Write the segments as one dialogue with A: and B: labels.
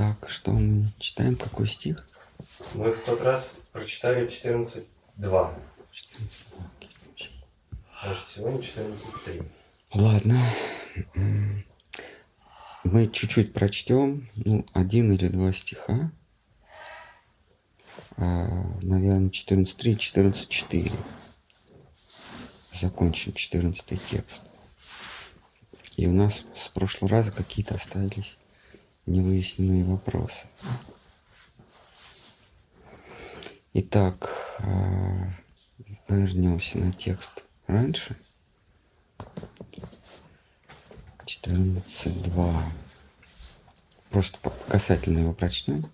A: Так, что мы читаем? Какой стих?
B: Мы в тот раз прочитали 14.2. 14.2. Значит, сегодня 14.3.
A: Ладно. Мы чуть-чуть прочтем, ну, один или два стиха. А, наверное, 14.3, 14.4. Закончим 14 текст. И у нас с прошлого раза какие-то остались невыясненные вопросы. Итак, а, вернемся на текст раньше. 14.2. Просто касательно его прочтем.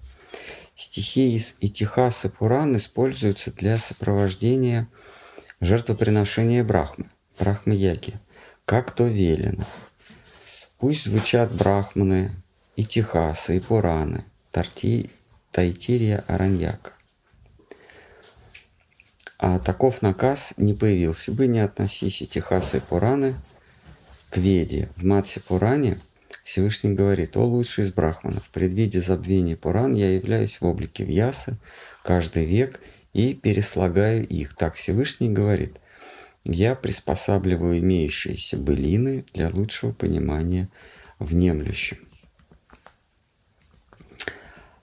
A: Стихи из Итихаса Пуран используются для сопровождения жертвоприношения Брахмы, Брахмы-яги, как то велено. Пусть звучат брахманы, Итихасы и Пураны, Тарти, Тайтирия Араньяка. А таков наказ не появился бы, не относись Итихасы и Пураны к Веде. В Матсе Пуране Всевышний говорит, «О лучший из брахманов, предвидя забвение Пуран, я являюсь в облике Вьясы каждый век и переслагаю их». Так Всевышний говорит, «Я приспосабливаю имеющиеся былины для лучшего понимания внемлющим».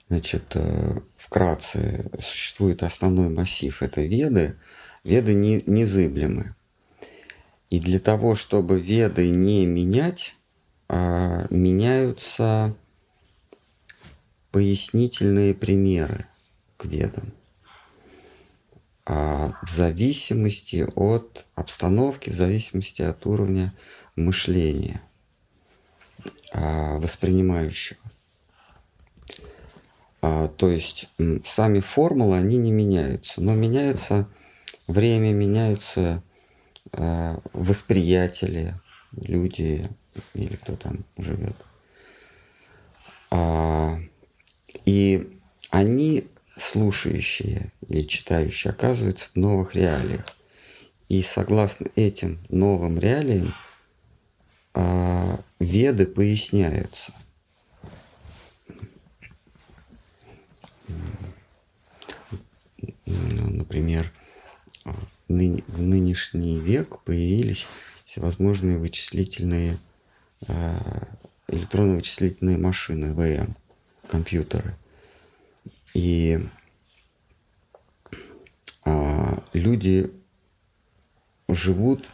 A: Значит, э, вкратце существует основной массив, это веды. Веды не, незыблемы. И для того, чтобы веды не менять, а, меняются пояснительные примеры к ведам. А в зависимости от обстановки, в зависимости от уровня мышления а, воспринимающего. А, то есть сами формулы, они не меняются, но меняется время, меняются а, восприятели, люди или кто там живет. А, и они, слушающие или читающие, оказываются в новых реалиях. И согласно этим новым реалиям веды поясняются. Например, в, ны, в нынешний век появились всевозможные вычислительные э, электронно-вычислительные машины ВМ, компьютеры. И э, люди живут,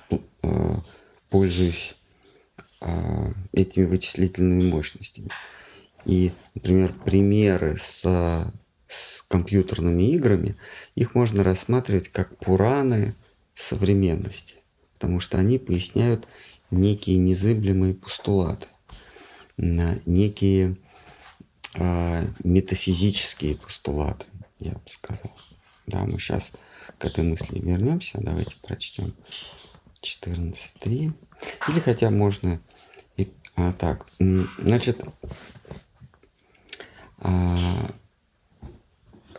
A: пользуясь этими вычислительными мощностями. И, например, примеры с с компьютерными играми, их можно рассматривать как пураны современности, потому что они поясняют некие незыблемые постулаты, некие э, метафизические постулаты, я бы сказал. Да, мы сейчас к этой мысли вернемся. Давайте прочтем 14.3. Или хотя можно и а, так. Значит,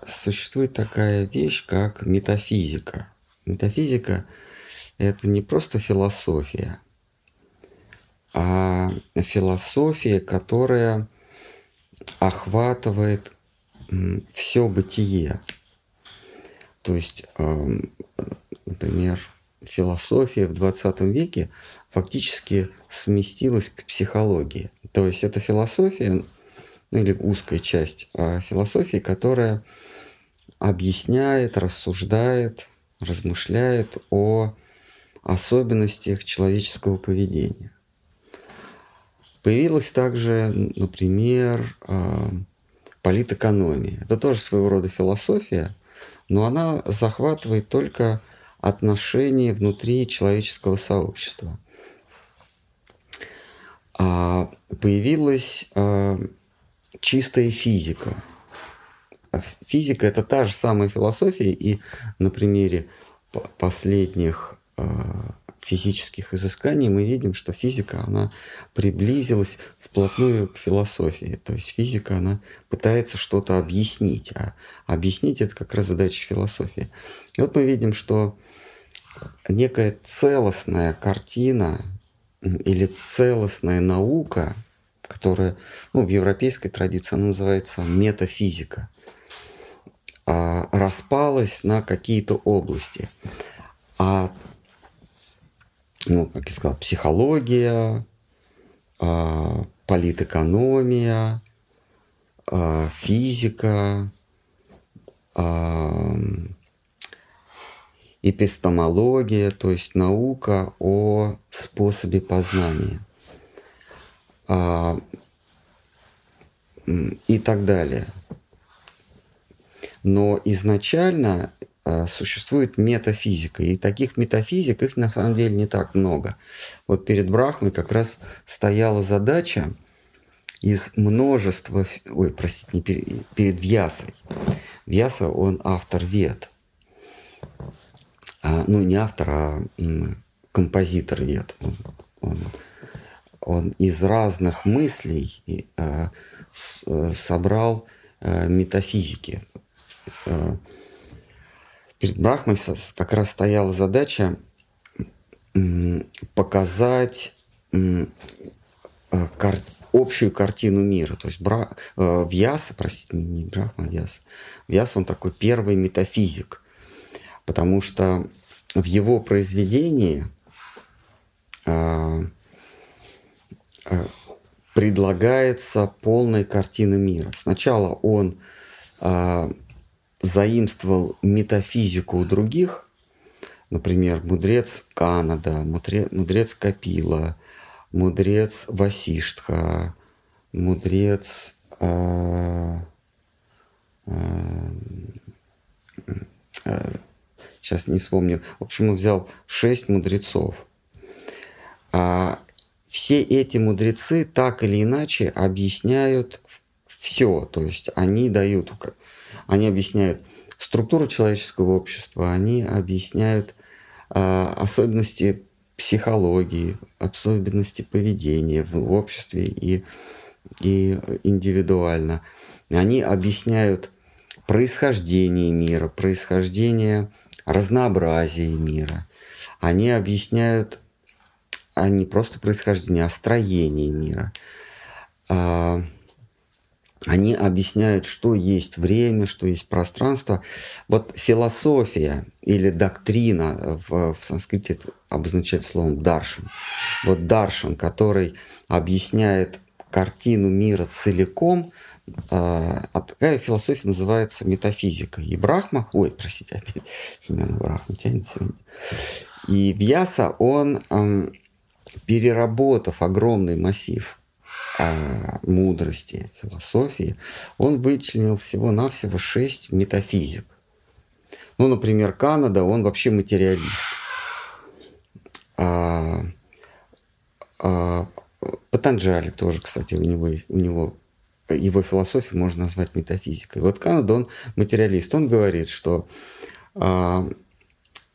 A: существует такая вещь, как метафизика. Метафизика – это не просто философия, а философия, которая охватывает все бытие. То есть, например, философия в 20 веке фактически сместилась к психологии. То есть это философия, или узкая часть а, философии, которая объясняет, рассуждает, размышляет о особенностях человеческого поведения. Появилась также, например, а, политэкономия. Это тоже своего рода философия, но она захватывает только отношения внутри человеческого сообщества. А появилась а, чистая физика – физика это та же самая философия, и на примере последних а, физических изысканий мы видим, что физика, она приблизилась вплотную к философии. То есть физика, она пытается что-то объяснить, а объяснить это как раз задача философии. И вот мы видим, что некая целостная картина или целостная наука, которая ну, в европейской традиции называется метафизика, а, распалась на какие-то области. А, ну, как я сказал, психология, а, политэкономия, а, физика, эпистемология, то есть наука о способе познания и так далее. Но изначально а, существует метафизика, и таких метафизик их на самом деле не так много. Вот перед Брахмой как раз стояла задача из множества, ой, простите, не перед, перед Вьясой. Вьяса, он автор Вед а, ну не автор, а композитор нет. Он, он, он из разных мыслей с, а, собрал а, метафизики. Перед Брахмой как раз стояла задача показать кар... общую картину мира. То есть Бра... Вьяса, простите, не Брахма, а Вьяса. Вьяса, он такой первый метафизик потому что в его произведении э, э, предлагается полная картина мира. Сначала он э, заимствовал метафизику у других, например, мудрец Канада, мудрец Капила, мудрец Васиштха, мудрец э, э, э, сейчас не вспомню. В общем, он взял шесть мудрецов. А все эти мудрецы так или иначе объясняют все. То есть они дают, они объясняют структуру человеческого общества, они объясняют а, особенности психологии, особенности поведения в обществе и, и индивидуально. Они объясняют происхождение мира, происхождение разнообразие мира. Они объясняют а не просто происхождение, а строение мира. А, они объясняют, что есть время, что есть пространство. Вот философия или доктрина в, в санскрите обозначает словом даршан. Вот даршан, который объясняет картину мира целиком – а, а такая философия называется метафизика. И Брахма, ой, простите, опять меня на Брахму тянет сегодня. И Вьяса, он, переработав огромный массив а, мудрости, философии, он вычленил всего-навсего шесть метафизик. Ну, например, Канада, он вообще материалист. А, а, Патанджали тоже, кстати, у него, у него его философию можно назвать метафизикой. Вот Канада, он материалист, он говорит, что э,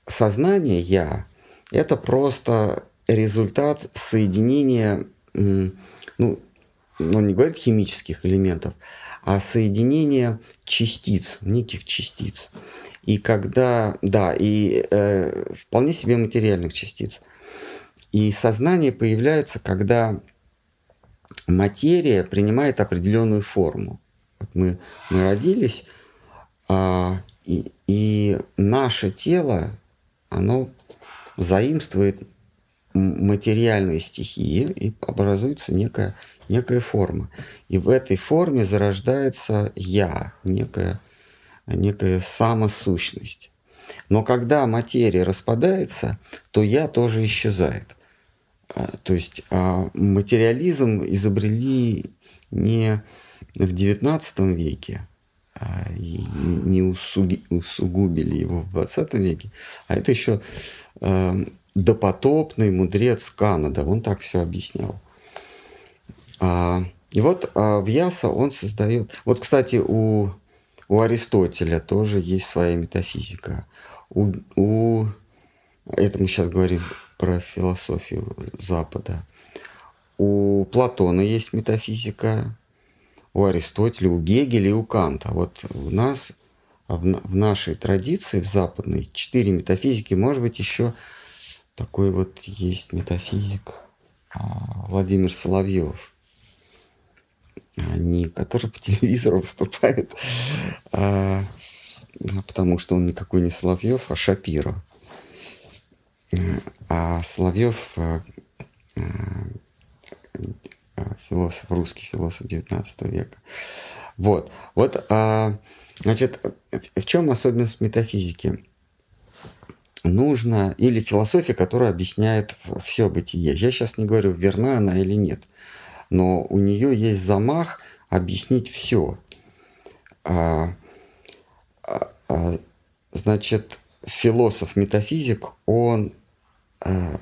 A: сознание «я» – это просто результат соединения, ну, он не говорит химических элементов, а соединения частиц, неких частиц. И когда, да, и э, вполне себе материальных частиц. И сознание появляется, когда материя принимает определенную форму. Вот мы, мы родились, а, и, и наше тело, оно заимствует материальные стихии и образуется некая, некая форма. И в этой форме зарождается я, некая, некая самосущность. Но когда материя распадается, то я тоже исчезает. А, то есть а, материализм изобрели не в XIX веке, а, и не усугубили его в 20 веке, а это еще допотопный мудрец Канада, он так все объяснял. И вот Вьяса он создает... Вот, кстати, у, у Аристотеля тоже есть своя метафизика. У, у... Это мы сейчас говорим про философию Запада. У Платона есть метафизика, у Аристотеля, у Гегеля и у Канта. Вот у нас в нашей традиции, в западной, четыре метафизики, может быть, еще такой вот есть метафизик а, Владимир Соловьев. а не который по телевизору выступает, а, потому что он никакой не Соловьев, а Шапиро. А Соловьев а, философ, русский философ XIX века. Вот. Вот, а, значит, в чем особенность метафизики? Нужно, или философия, которая объясняет все бытие. Я сейчас не говорю, верна она или нет, но у нее есть замах объяснить все. А, а, а, значит, философ-метафизик, он а,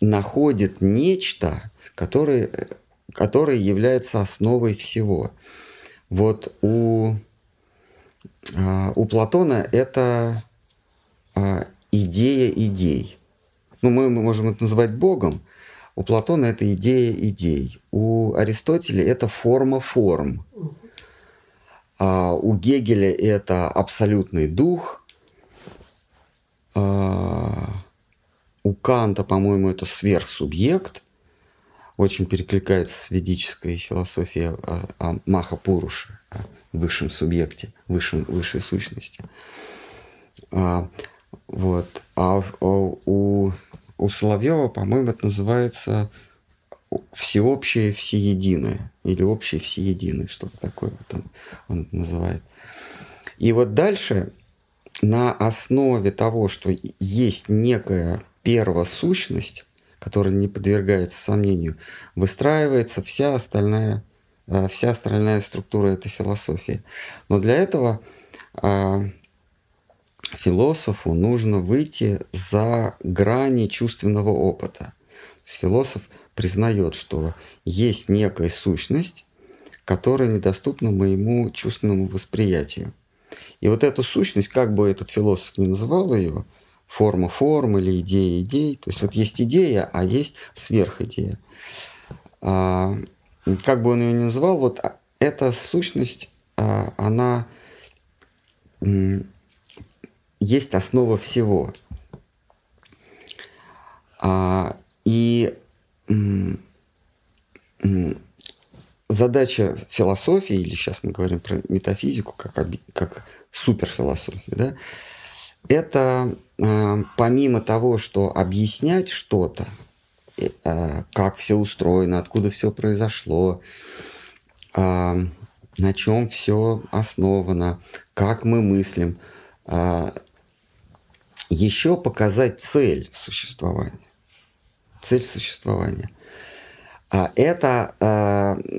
A: находит нечто, которое, которое является основой всего. Вот у, у Платона это идея идей. Ну, мы, можем это называть Богом. У Платона это идея идей. У Аристотеля это форма форм. А у Гегеля это абсолютный дух. А у Канта, по-моему, это сверхсубъект очень перекликается с ведической философией о, о Маха о высшем субъекте, высшем, высшей сущности. А, вот. А, у, у Соловьева, по-моему, это называется всеобщее всеединое или общее всеединое, что-то такое вот он, он называет. И вот дальше на основе того, что есть некая первосущность, которая не подвергается сомнению, выстраивается вся остальная, э, вся остальная структура этой философии. Но для этого а, философу нужно выйти за грани чувственного опыта. Философ признает, что есть некая сущность, которая недоступна моему чувственному восприятию. И вот эту сущность, как бы этот философ ни называл ее, форма форм или идея идей. То есть вот есть идея, а есть сверхидея. А, как бы он ее ни называл, вот эта сущность, а, она есть основа всего. А, и задача философии, или сейчас мы говорим про метафизику как, как суперфилософию, да, это э, помимо того, что объяснять что-то, э, как все устроено, откуда все произошло, э, на чем все основано, как мы мыслим, еще показать цель существования. Цель существования. А это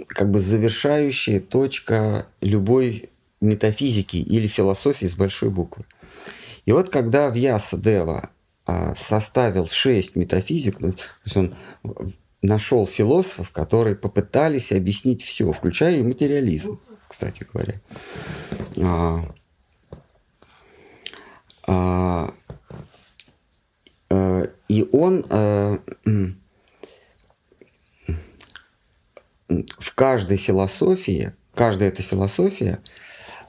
A: как бы завершающая точка любой метафизики или философии с большой буквы. И вот когда Вьяса Дева а, составил шесть метафизик, ну, то есть он нашел философов, которые попытались объяснить все, включая и материализм, кстати говоря. А, а, и он а, в каждой философии, каждая эта философия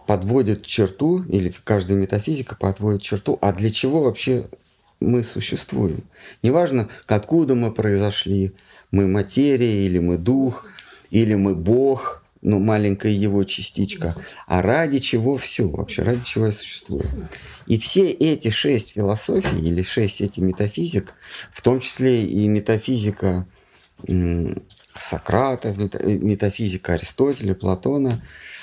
A: подводит черту, или каждая метафизика подводит черту, а для чего вообще мы существуем. Неважно, откуда мы произошли, мы материя, или мы дух, или мы Бог, ну, маленькая его частичка, а ради чего все вообще, ради чего я существую. И все эти шесть философий или шесть этих метафизик, в том числе и метафизика Сократа, метафизика Аристотеля, Платона,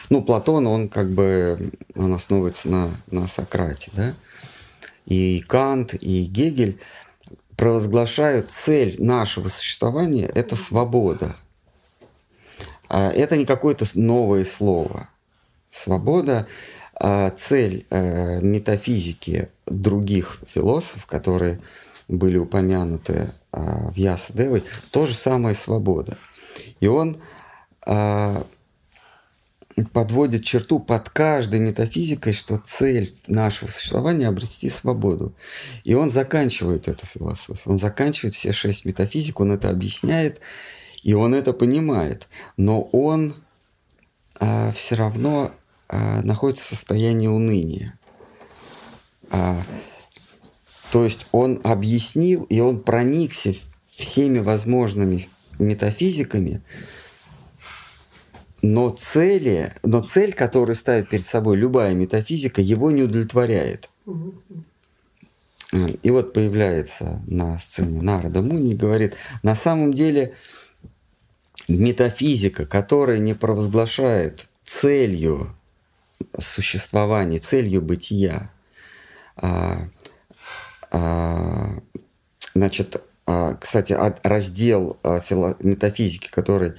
A: ну, Платон, он как бы, он основывается на, на Сократе, да? И Кант, и Гегель провозглашают цель нашего существования – это свобода. А это не какое-то новое слово. Свобода а цель э, метафизики других философов, которые были упомянуты э, в Ясадевой, то же самое свобода. И он подводит черту под каждой метафизикой, что цель нашего существования – обрести свободу. И он заканчивает эту философию. Он заканчивает все шесть метафизик, он это объясняет, и он это понимает. Но он а, все равно а, находится в состоянии уныния. А, то есть он объяснил, и он проникся всеми возможными метафизиками – но цели, но цель, которую ставит перед собой любая метафизика, его не удовлетворяет. И вот появляется на сцене Нарада Муни и говорит, на самом деле метафизика, которая не провозглашает целью существования, целью бытия, а, а, значит, а, кстати, раздел а, метафизики, который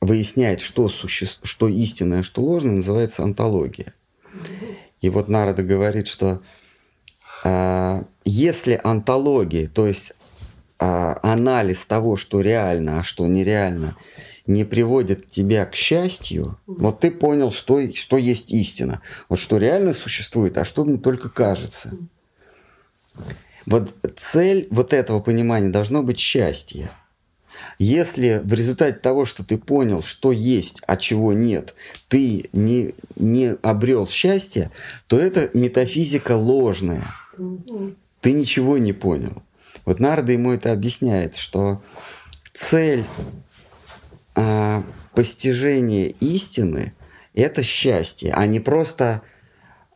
A: выясняет, что, суще... что истинное, что ложное, называется антология. И вот Народа говорит, что если антология, то есть э, анализ того, что реально, а что нереально, не приводит тебя к счастью, вот ты понял, что, что есть истина. Вот что реально существует, а что мне только кажется. Вот цель вот этого понимания должно быть счастье. Если в результате того, что ты понял, что есть, а чего нет, ты не, не обрел счастье, то это метафизика ложная. Ты ничего не понял. Вот Нарда ему это объясняет, что цель а, постижения истины – это счастье, а не просто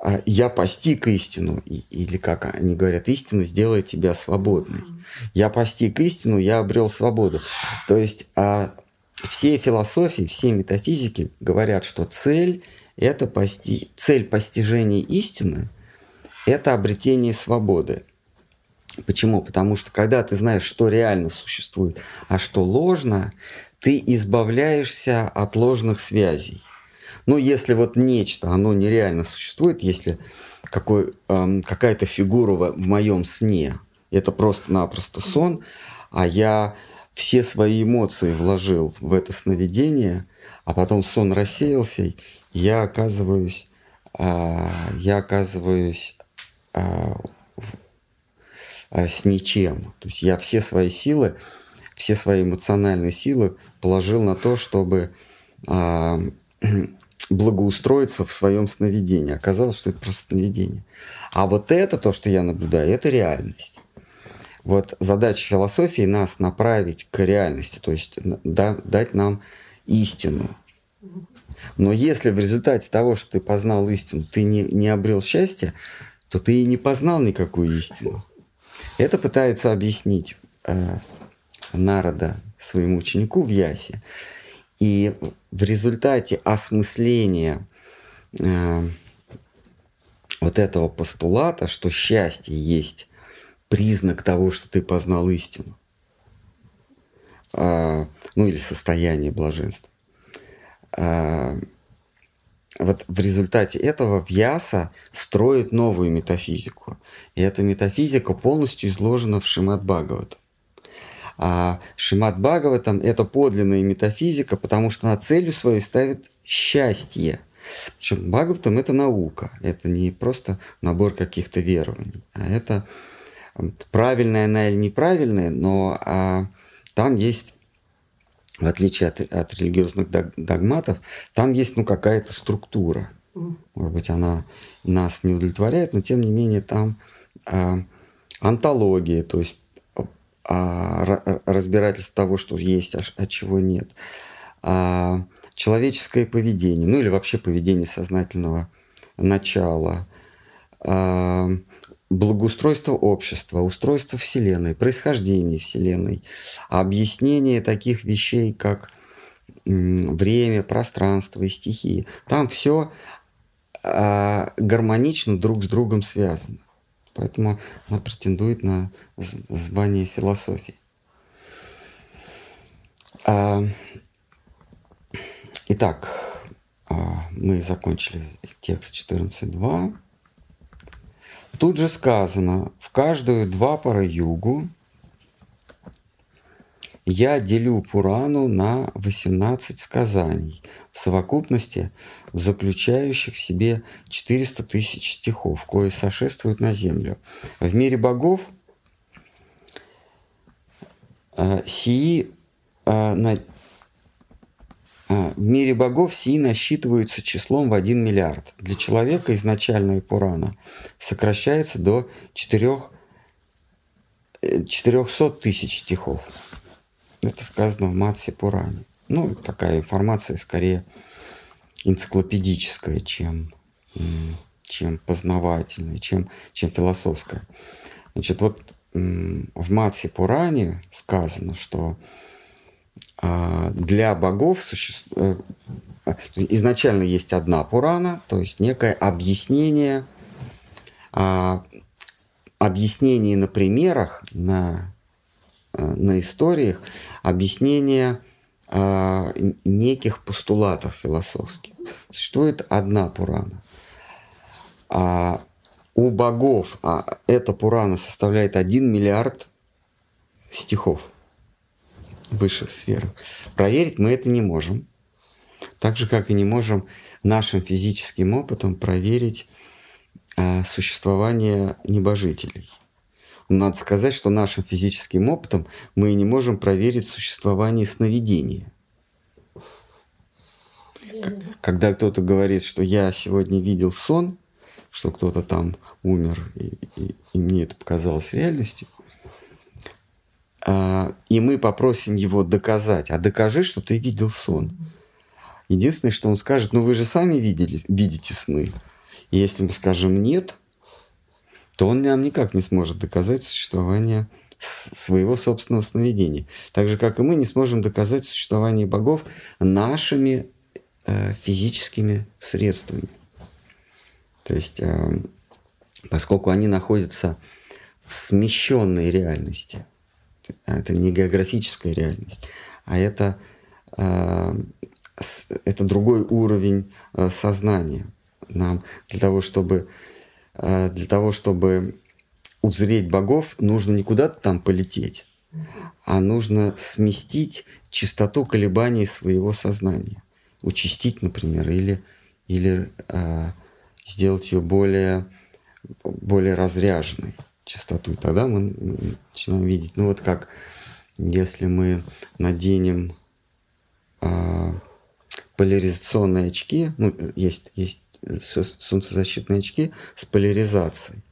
A: а, я постиг истину, или как они говорят, истина сделает тебя свободной. Я постиг истину, я обрел свободу. То есть а, все философии, все метафизики говорят, что цель это пости... цель постижения истины – это обретение свободы. Почему? Потому что когда ты знаешь, что реально существует, а что ложно, ты избавляешься от ложных связей. Но если вот нечто, оно нереально существует, если какой, эм, какая-то фигура в, в моем сне, это просто-напросто сон, а я все свои эмоции вложил в это сновидение, а потом сон рассеялся, я оказываюсь, э, я оказываюсь э, с ничем. То есть я все свои силы, все свои эмоциональные силы положил на то, чтобы э, благоустроиться в своем сновидении. Оказалось, что это просто сновидение. А вот это, то, что я наблюдаю, это реальность. Вот задача философии нас направить к реальности, то есть да, дать нам истину. Но если в результате того, что ты познал истину, ты не, не обрел счастья, то ты и не познал никакую истину. Это пытается объяснить э, Народа своему ученику в Ясе. И в результате осмысления э, вот этого постулата, что счастье есть признак того, что ты познал истину, э, ну или состояние блаженства. Э, вот в результате этого Вьяса строит новую метафизику. И эта метафизика полностью изложена в Шимат Бхагавата. А Шимат Бхагаватам – это подлинная метафизика, потому что она целью своей ставит счастье. Причем Бхагаватам – это наука, это не просто набор каких-то верований, а это правильная она или неправильная, но а, там есть в отличие от, от религиозных догматов, там есть ну, какая-то структура. Может быть, она нас не удовлетворяет, но тем не менее там а, антология, то есть а, разбирательство того, что есть, а, а чего нет, а, человеческое поведение, ну или вообще поведение сознательного начала, а, благоустройство общества, устройство Вселенной, происхождение Вселенной, объяснение таких вещей, как время, пространство и стихии. Там все а, гармонично друг с другом связано. Поэтому она претендует на звание философии. А, итак, а, мы закончили текст 14.2. Тут же сказано, в каждую два пара югу я делю Пурану на 18 сказаний, в совокупности заключающих в себе 400 тысяч стихов, кои сошествуют на землю. В мире богов э, сии э, на, в мире богов сии насчитываются числом в 1 миллиард. Для человека изначальная Пурана сокращается до 4, 400 тысяч стихов. Это сказано в Матсе Пуране. Ну, такая информация скорее энциклопедическая, чем, чем познавательная, чем, чем философская. Значит, вот в Матсе Пуране сказано, что а, для богов существует э, изначально есть одна Пурана, то есть некое объяснение, а, объяснение на примерах, на, э, на историях, объяснение а, неких постулатов философских. Существует одна Пурана. А у богов а эта Пурана составляет 1 миллиард стихов высших сфер. Проверить мы это не можем. Так же, как и не можем нашим физическим опытом проверить а, существование небожителей. Надо сказать, что нашим физическим опытом мы не можем проверить существование сновидения. Когда кто-то говорит, что я сегодня видел сон, что кто-то там умер, и, и, и мне это показалось реальностью. А, и мы попросим его доказать, а докажи, что ты видел сон. Единственное, что он скажет, ну вы же сами видели, видите сны. И если мы скажем нет, то он нам никак не сможет доказать существование своего собственного сновидения. Так же, как и мы не сможем доказать существование богов нашими э, физическими средствами. То есть, э, поскольку они находятся в смещенной реальности, это не географическая реальность, а это, э, это другой уровень э, сознания. Нам для того, чтобы, для того, чтобы узреть богов, нужно не куда-то там полететь, а нужно сместить частоту колебаний своего сознания. Участить, например, или, или сделать ее более, более разряженной частоту. Тогда мы начинаем видеть. Ну вот как если мы наденем а, поляризационные очки, ну, есть, есть солнцезащитные очки с поляризацией.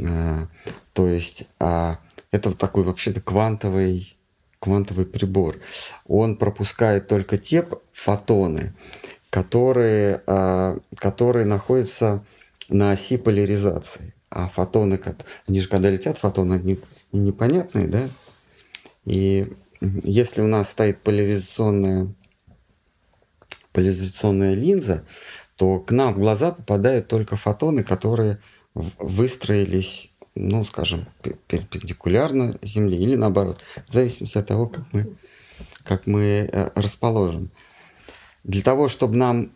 A: А, то есть а, это такой вообще-то квантовый, квантовый прибор. Он пропускает только те фотоны, которые, а, которые находятся на оси поляризации. А фотоны, они же когда летят, фотоны, они непонятные, да? И если у нас стоит поляризационная, поляризационная линза, то к нам в глаза попадают только фотоны, которые выстроились, ну, скажем, перпендикулярно Земле или наоборот, в зависимости от того, как мы, как мы э, расположим. Для того, чтобы нам...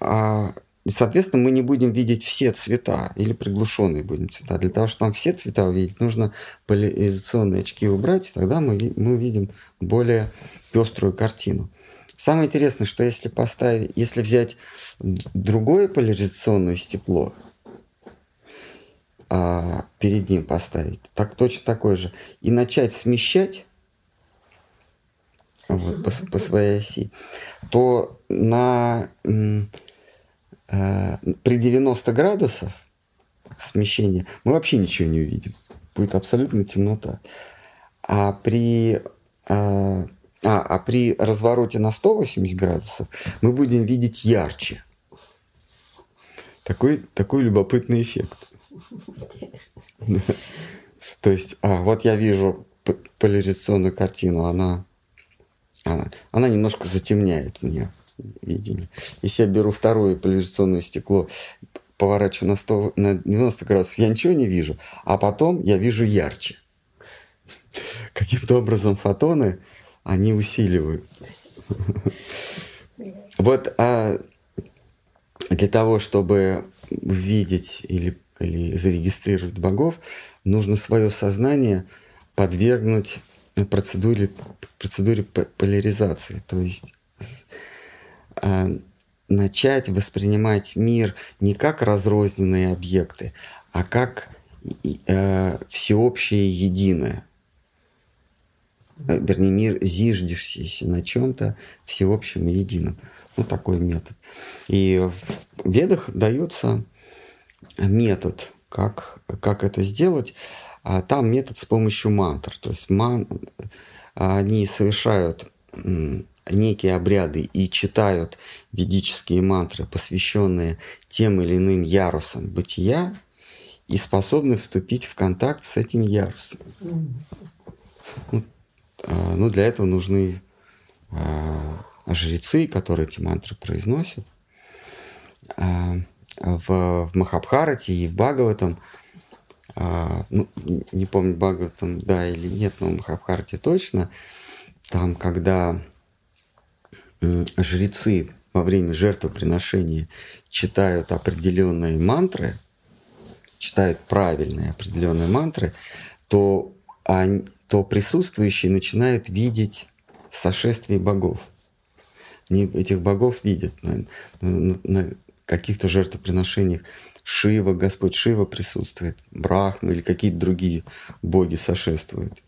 A: А, соответственно, мы не будем видеть все цвета или приглушенные будем цвета. Для того, чтобы нам все цвета увидеть, нужно поляризационные очки убрать, тогда мы, мы увидим более пеструю картину. Самое интересное, что если поставить, если взять другое поляризационное стекло, а, перед ним поставить, так точно такое же, и начать смещать, вот, по, по своей оси, то на, э, при 90 градусов смещения мы вообще ничего не увидим. Будет абсолютно темнота. А при, э, а, а при развороте на 180 градусов мы будем видеть ярче. Такой, такой любопытный эффект. То есть, а, вот я вижу поляризационную картину, она она, она немножко затемняет мне видение. Если я беру второе поляризационное стекло, поворачиваю на, 100, на 90 градусов, я ничего не вижу, а потом я вижу ярче. Каким-то образом фотоны, они усиливают. Вот а для того, чтобы видеть или, или зарегистрировать богов, нужно свое сознание подвергнуть процедуре, процедуре поляризации. То есть начать воспринимать мир не как разрозненные объекты, а как э, всеобщее единое. Э, вернее, мир зиждешься на чем-то всеобщем и едином. Ну, такой метод. И в ведах дается метод, как, как это сделать. А там метод с помощью мантр. То есть ман... они совершают некие обряды и читают ведические мантры, посвященные тем или иным ярусам бытия, и способны вступить в контакт с этим ярусом. Ну, а, ну, для этого нужны а, жрецы, которые эти мантры произносят. А, в, в Махабхарате и в Бхагаватам, ну, не помню, Бхагаватам, да или нет, но в Махабхарате точно, там, когда жрецы во время жертвоприношения читают определенные мантры, читают правильные определенные мантры, то, они, то присутствующие начинают видеть сошествие богов. Они этих богов видят на, на, на каких-то жертвоприношениях. Шива, Господь Шива присутствует, Брахма или какие-то другие боги сошествуют.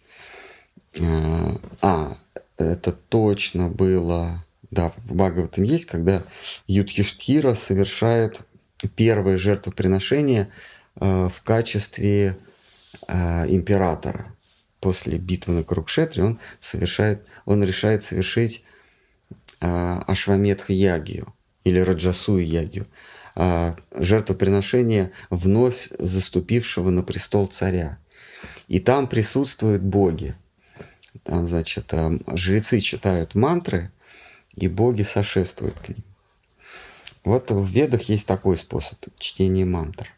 A: А, а это точно было да, в Бхагаватам есть, когда Юдхиштхира совершает первое жертвоприношение э, в качестве э, императора. После битвы на Курукшетре он, совершает, он решает совершить э, Ашваметха Ягию или Раджасую Ягию. Э, жертвоприношение вновь заступившего на престол царя. И там присутствуют боги. Там, значит, э, жрецы читают мантры – и боги сошествуют к ним. Вот в ведах есть такой способ чтения мантр.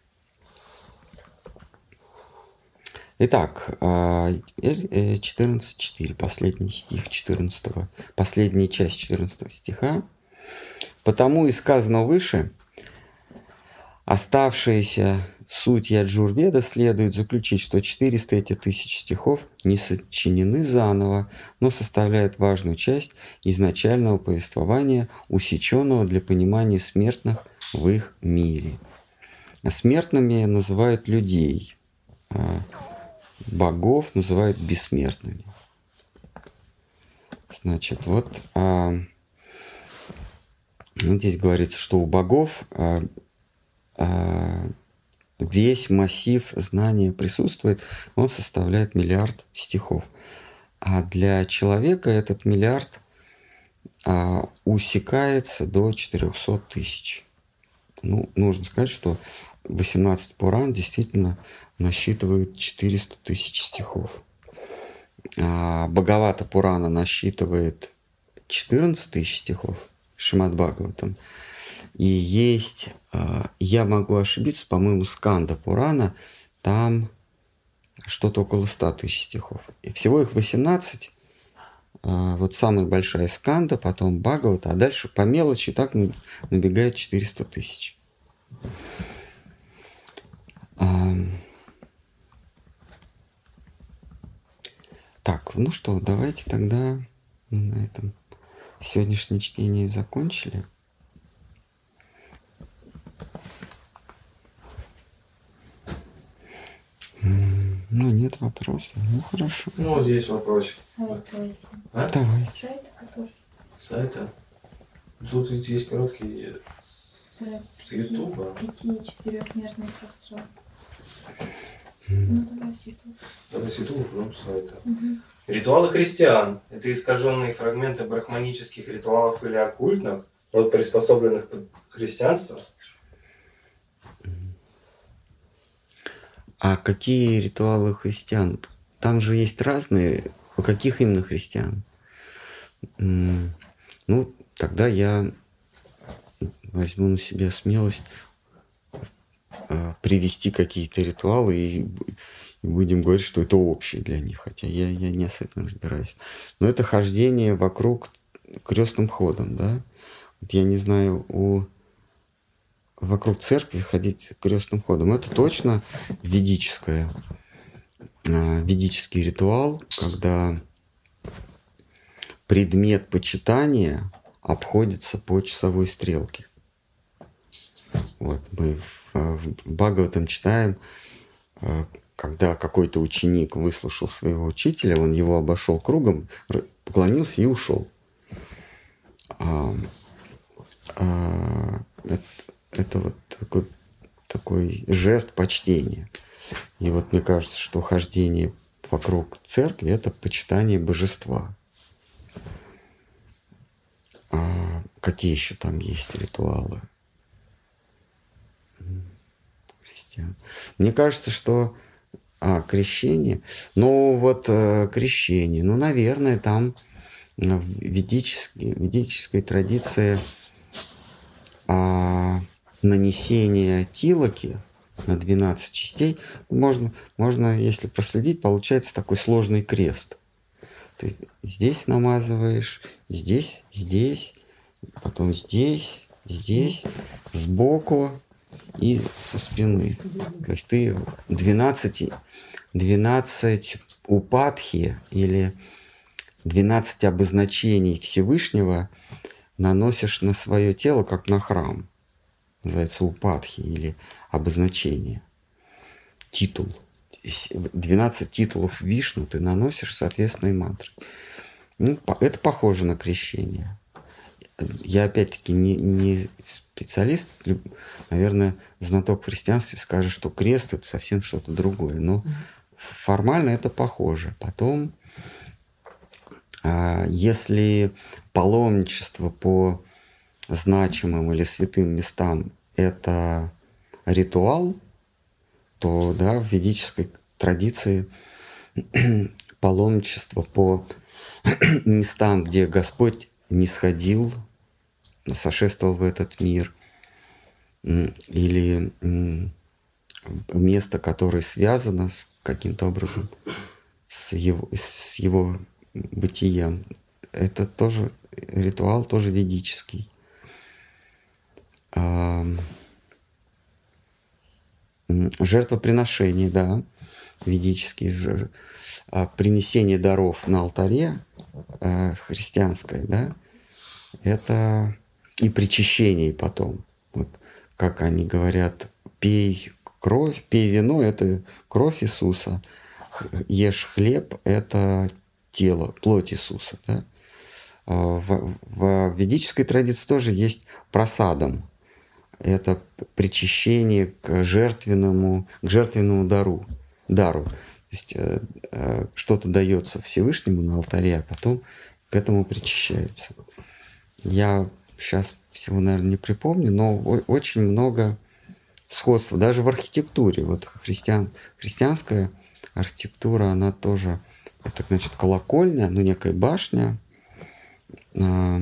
A: Итак, 14.4, э, последний стих 14, последняя часть 14 стиха. Потому и сказано выше, оставшиеся суть Яджурведа следует заключить, что 400 эти тысяч стихов не сочинены заново, но составляют важную часть изначального повествования, усеченного для понимания смертных в их мире. Смертными называют людей, а богов называют бессмертными. Значит, вот, а, здесь говорится, что у богов а, а, весь массив знания присутствует, он составляет миллиард стихов. А для человека этот миллиард а, усекается до 400 тысяч. Ну, нужно сказать, что 18 Пуран действительно насчитывает 400 тысяч стихов. А Бхагавата Пурана насчитывает 14 тысяч стихов, Шимат Бхагаватам. И есть, а, я могу ошибиться, по-моему, Сканда Пурана, там что-то около 100 тысяч стихов. И всего их 18. А, вот самая большая Сканда, потом Бхагават, а дальше по мелочи так набегает 400 тысяч. Так, ну что, давайте тогда на этом сегодняшнее чтение закончили. Ну, нет вопроса. Ну, хорошо.
B: Ну, вот здесь вопрос.
C: Сайт.
A: А? Давайте.
C: Сайт который.
B: Сайта? Тут есть короткие с Ютуба.
C: Пяти-четырехмерное пространство. Ну, давай с Ютуба.
B: Давай с Ютуба, потом с сайта.
C: Угу.
B: Ритуалы христиан – это искаженные фрагменты брахманических ритуалов или оккультных, приспособленных под христианство –
A: А какие ритуалы христиан? Там же есть разные. У каких именно христиан? Ну, тогда я возьму на себя смелость а, привести какие-то ритуалы и, будем говорить, что это общее для них, хотя я, я не особенно разбираюсь. Но это хождение вокруг крестным ходом, да. Вот я не знаю, у вокруг церкви ходить крестным ходом. Это точно ведическое, а, ведический ритуал, когда предмет почитания обходится по часовой стрелке. Вот мы в, в Бхагаватам читаем, а, когда какой-то ученик выслушал своего учителя, он его обошел кругом, поклонился и ушел. А, а, это вот такой, такой жест почтения. И вот мне кажется, что хождение вокруг церкви – это почитание божества. А, какие еще там есть ритуалы? Христиан. Мне кажется, что а, крещение. Ну, вот э, крещение. Ну, наверное, там в ведической, ведической традиции а, нанесение тилоки на 12 частей, можно, можно, если проследить, получается такой сложный крест. Ты здесь намазываешь, здесь, здесь, потом здесь, здесь, сбоку и со спины. То есть ты 12, 12 упадхи или 12 обозначений Всевышнего наносишь на свое тело, как на храм. Называется упадхи или обозначение. Титул. 12 титулов Вишну ты наносишь соответственной мантрой. Ну, это похоже на крещение. Я опять-таки не, не специалист, наверное, знаток в христианстве скажет, что крест это совсем что-то другое. Но формально это похоже. Потом а, если паломничество по значимым или святым местам – это ритуал, то да, в ведической традиции паломничество по местам, где Господь не сходил, сошествовал в этот мир, или место, которое связано с каким-то образом с его, с его бытием. Это тоже ритуал, тоже ведический. Жертвоприношение, да, ведические а принесение даров на алтаре э, христианское, да, это и причащение потом. Вот как они говорят, пей кровь, пей вино, это кровь Иисуса, ешь хлеб, это тело, плоть Иисуса. Да? А, в, в ведической традиции тоже есть просадом. Это причащение к жертвенному, к жертвенному дару. дару. То есть э, э, что-то дается Всевышнему на алтаре, а потом к этому причащается. Я сейчас всего, наверное, не припомню, но очень много сходства. Даже в архитектуре. Вот христиан, христианская архитектура, она тоже это, значит, колокольня, ну, некая башня. А,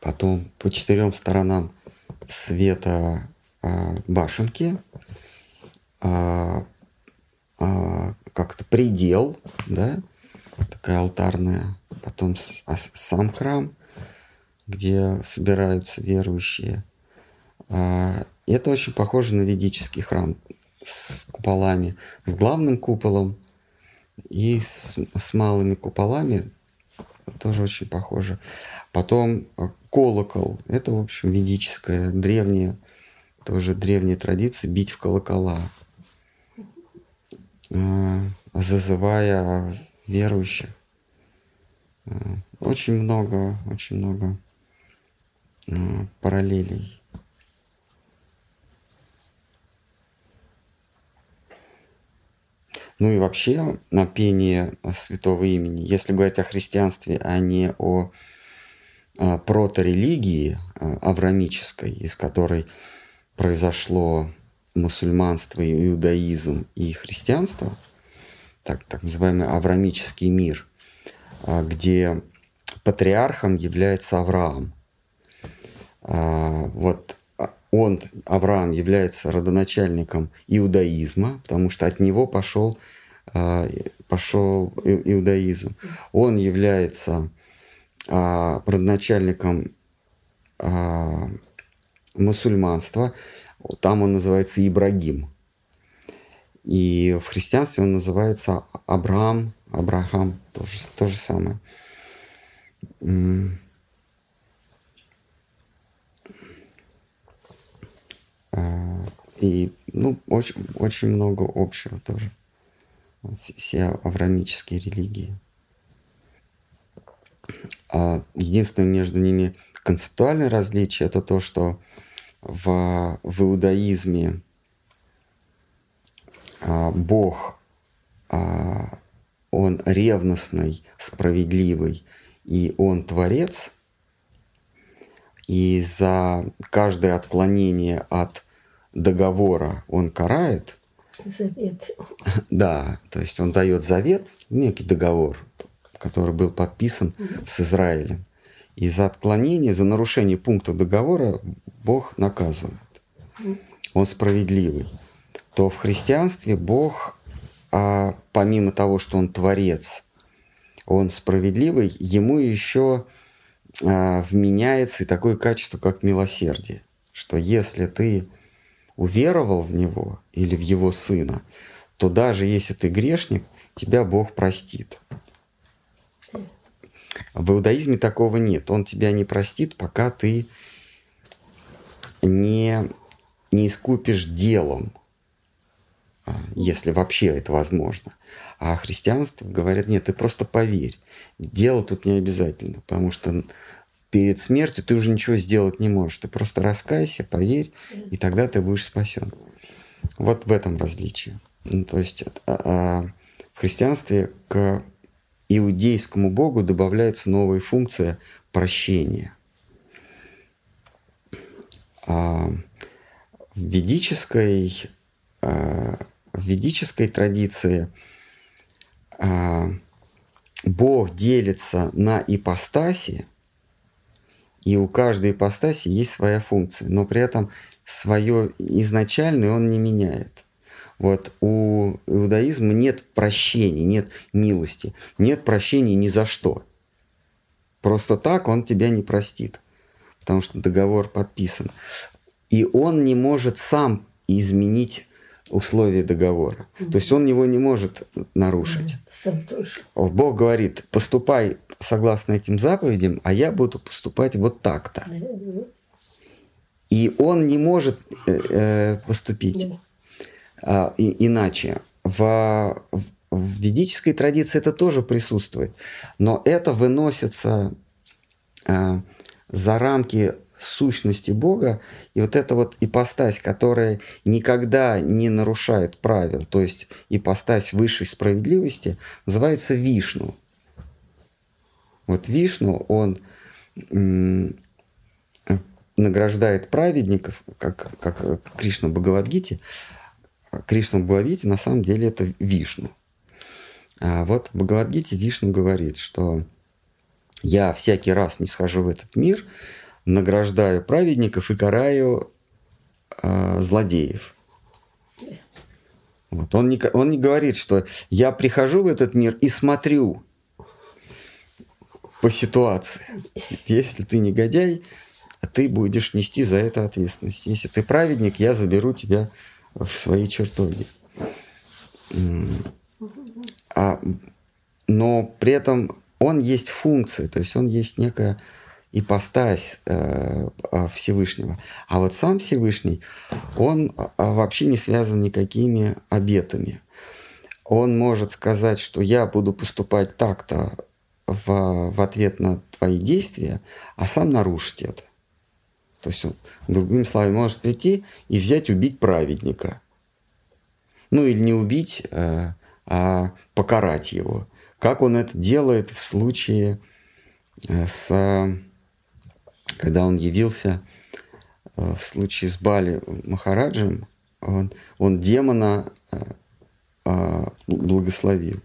A: потом по четырем сторонам света а, башенки. А, как-то предел, да, такая алтарная. Потом сам храм, где собираются верующие. Это очень похоже на ведический храм с куполами, с главным куполом и с, с малыми куполами тоже очень похоже. Потом э, колокол. Это, в общем, ведическая, древняя, тоже древняя традиция бить в колокола, э, зазывая верующих. Э, очень много, очень много параллелей. Ну и вообще на пение святого имени, если говорить о христианстве, а не о а, проторелигии а, аврамической, из которой произошло мусульманство, иудаизм и христианство, так, так называемый аврамический мир, а, где патриархом является Авраам. Вот он, Авраам, является родоначальником иудаизма, потому что от него пошел, а, пошел иудаизм. Он является а, родоначальником а, мусульманства, там он называется Ибрагим. И в христианстве он называется Абрахам, Абрахам, тоже, то же самое. И ну, очень, очень много общего тоже. Все аврамические религии. А единственное между ними концептуальное различие это то, что в, в иудаизме а, Бог, а, он ревностный, справедливый, и он творец, и за каждое отклонение от договора он карает.
D: Завет.
A: Да, то есть он дает завет, некий договор, который был подписан с Израилем. И за отклонение, за нарушение пункта договора Бог наказывает. Он справедливый. То в христианстве Бог, а, помимо того, что Он творец, Он справедливый, ему еще а, вменяется и такое качество, как милосердие. Что если ты уверовал в Него или в Его Сына, то даже если ты грешник, тебя Бог простит. В иудаизме такого нет. Он тебя не простит, пока ты не, не искупишь делом, а, если вообще это возможно. А христианство говорят, нет, ты просто поверь. Дело тут не обязательно, потому что перед смертью ты уже ничего сделать не можешь. Ты просто раскайся, поверь, и тогда ты будешь спасен. Вот в этом различие. Ну, то есть а, а, в христианстве к иудейскому богу добавляется новая функция прощения. А в ведической, а, в ведической традиции а, Бог делится на ипостаси, и у каждой ипостаси есть своя функция, но при этом свое изначальное он не меняет. Вот у иудаизма нет прощения, нет милости, нет прощения ни за что. Просто так он тебя не простит, потому что договор подписан. И он не может сам изменить условия договора. Mm-hmm. То есть он его не может нарушить.
D: Сам тоже.
A: Бог говорит, поступай согласно этим заповедям, а я буду поступать вот так-то. Mm-hmm. И он не может э, э поступить. Mm-hmm а, и, иначе. В, в ведической традиции это тоже присутствует, но это выносится а, за рамки сущности Бога, и вот эта вот ипостась, которая никогда не нарушает правил, то есть ипостась высшей справедливости, называется Вишну. Вот Вишну, он награждает праведников, как, как Кришна Бхагавадгите, Кришна в Бхагавадгите на самом деле это Вишну. А вот в Бхагавадгите Вишну говорит, что я всякий раз не схожу в этот мир, награждаю праведников и караю э, злодеев. Вот. Он, не, он не говорит, что я прихожу в этот мир и смотрю по ситуации. Если ты негодяй, ты будешь нести за это ответственность. Если ты праведник, я заберу тебя в свои чертоги. А, но при этом он есть функция, то есть он есть некая ипостась э, а, Всевышнего. А вот сам Всевышний, он а, вообще не связан никакими обетами. Он может сказать, что я буду поступать так-то в, в ответ на твои действия, а сам нарушить это. То есть он, другими словами, может прийти и взять, убить праведника. Ну или не убить, а, а покарать его. Как он это делает в случае э, с... Когда он явился э, в случае с Бали Махараджем, он, он демона э, благословил,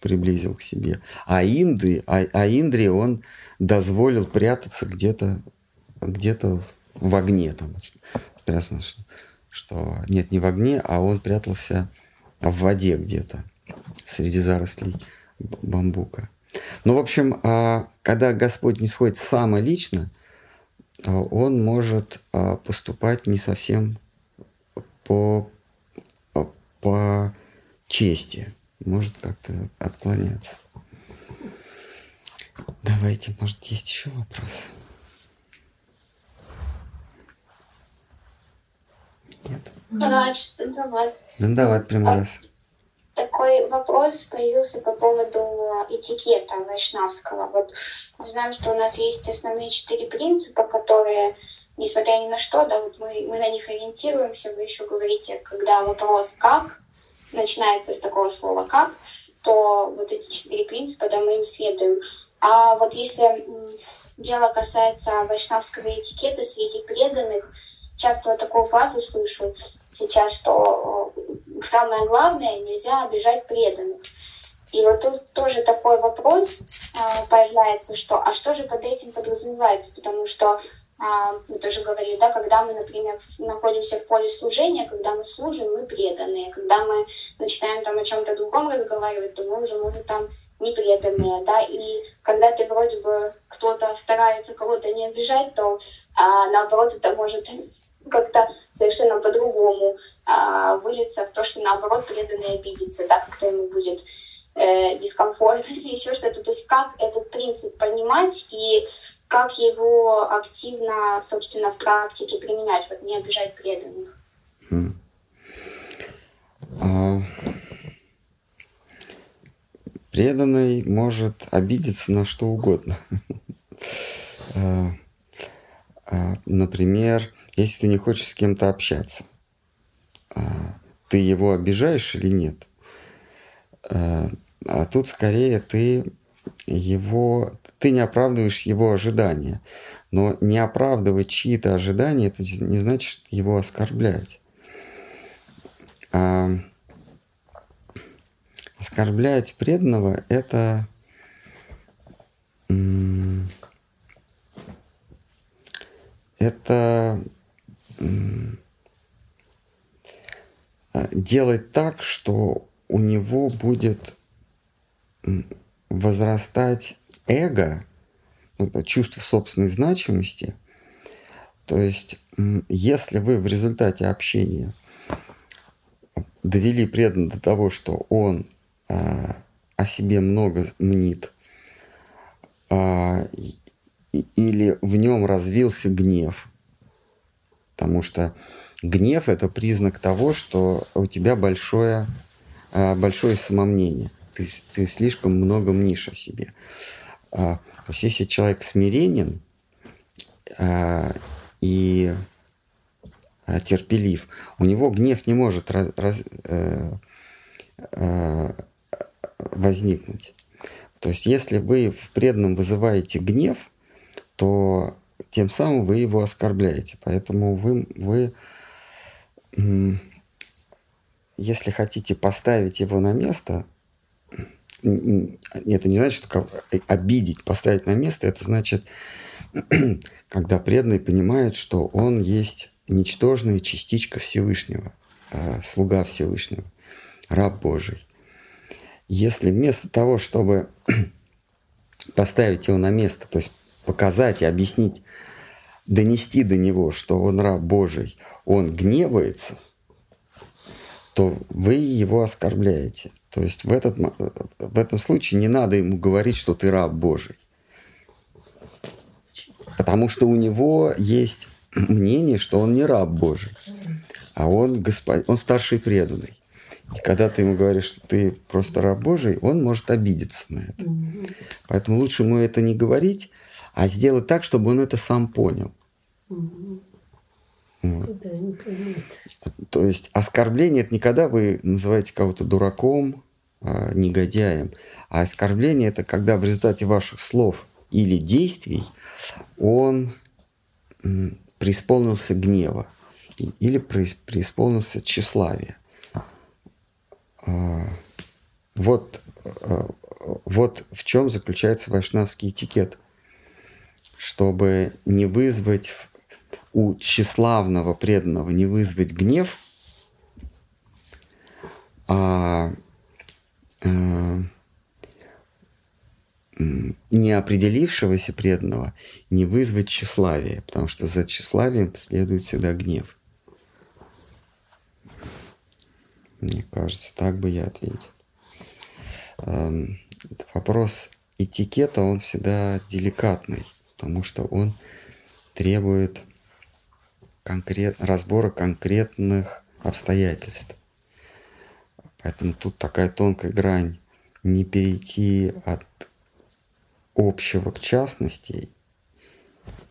A: приблизил к себе. А, Инды, а, а Индре он дозволил прятаться где-то где-то в огне там прятался, что нет, не в огне, а он прятался в воде где-то среди зарослей бамбука. Ну, в общем, а, когда Господь не сходит само лично, а, он может а, поступать не совсем по, по чести, может как-то отклоняться. Давайте, может, есть еще вопросы?
E: Нет? Раньше Дандават.
A: Дандават прямо раз.
E: Такой вопрос появился по поводу этикета вайшнавского. Вот мы знаем, что у нас есть основные четыре принципа, которые, несмотря ни на что, да, вот мы, мы на них ориентируемся. Вы еще говорите, когда вопрос «как», начинается с такого слова «как», то вот эти четыре принципа, да, мы им следуем. А вот если дело касается вайшнавского этикета среди преданных, часто вот такую фразу слышу сейчас, что э, самое главное, нельзя обижать преданных. И вот тут тоже такой вопрос э, появляется, что а что же под этим подразумевается? Потому что а, вы тоже говорили, да, когда мы, например, находимся в поле служения, когда мы служим, мы преданные. Когда мы начинаем там о чем-то другом разговаривать, то мы уже, может, там не преданные, да, и когда ты вроде бы кто-то старается кого-то не обижать, то а, наоборот это может как-то совершенно по-другому а, вылиться в то, что наоборот преданный обидится, да, как-то ему будет э, дискомфортно или еще что-то. То есть как этот принцип понимать и как его активно, собственно, в практике применять, вот не обижать преданных. А,
A: преданный может обидеться на что угодно. А, а, например, если ты не хочешь с кем-то общаться, а, ты его обижаешь или нет? А тут скорее ты его, ты не оправдываешь его ожидания. Но не оправдывать чьи-то ожидания, это не значит его оскорблять. А оскорблять преданного – это это делать так, что у него будет возрастать эго, чувство собственной значимости. То есть, если вы в результате общения довели преданного до того, что он а, о себе много мнит, а, или в нем развился гнев, потому что гнев это признак того, что у тебя большое, а, большое самомнение ты, ты слишком много мнишь о себе. А, то есть если человек смиренен а, и а, терпелив, у него гнев не может раз, раз, э, э, возникнуть. То есть если вы в преданном вызываете гнев, то тем самым вы его оскорбляете. Поэтому вы, вы если хотите поставить его на место, это не значит что э, обидеть, поставить на место. Это значит, когда преданный понимает, что он есть ничтожная частичка Всевышнего, э, слуга Всевышнего, раб Божий. Если вместо того, чтобы поставить его на место, то есть показать и объяснить, донести до него, что он раб Божий, он гневается, то вы его оскорбляете. То есть в, этот, в этом случае не надо ему говорить, что ты раб Божий. Потому что у него есть мнение, что он не раб Божий, а он, господ... он старший преданный. И когда ты ему говоришь, что ты просто раб Божий, он может обидеться на это. Поэтому лучше ему это не говорить, а сделать так, чтобы он это сам понял. Вот. То есть оскорбление это не когда вы называете кого-то дураком, э, негодяем. А оскорбление это когда в результате ваших слов или действий он преисполнился гнева или преисполнился тщеславия. А, вот, а, вот в чем заключается вайшнавский этикет. Чтобы не вызвать у тщеславного преданного, не вызвать гнев, а Э, неопределившегося преданного не вызвать тщеславие, потому что за тщеславием последует всегда гнев. Мне кажется, так бы я ответил. Эм, вопрос этикета, он всегда деликатный, потому что он требует конкрет, разбора конкретных обстоятельств. Поэтому тут такая тонкая грань. Не перейти от общего к частности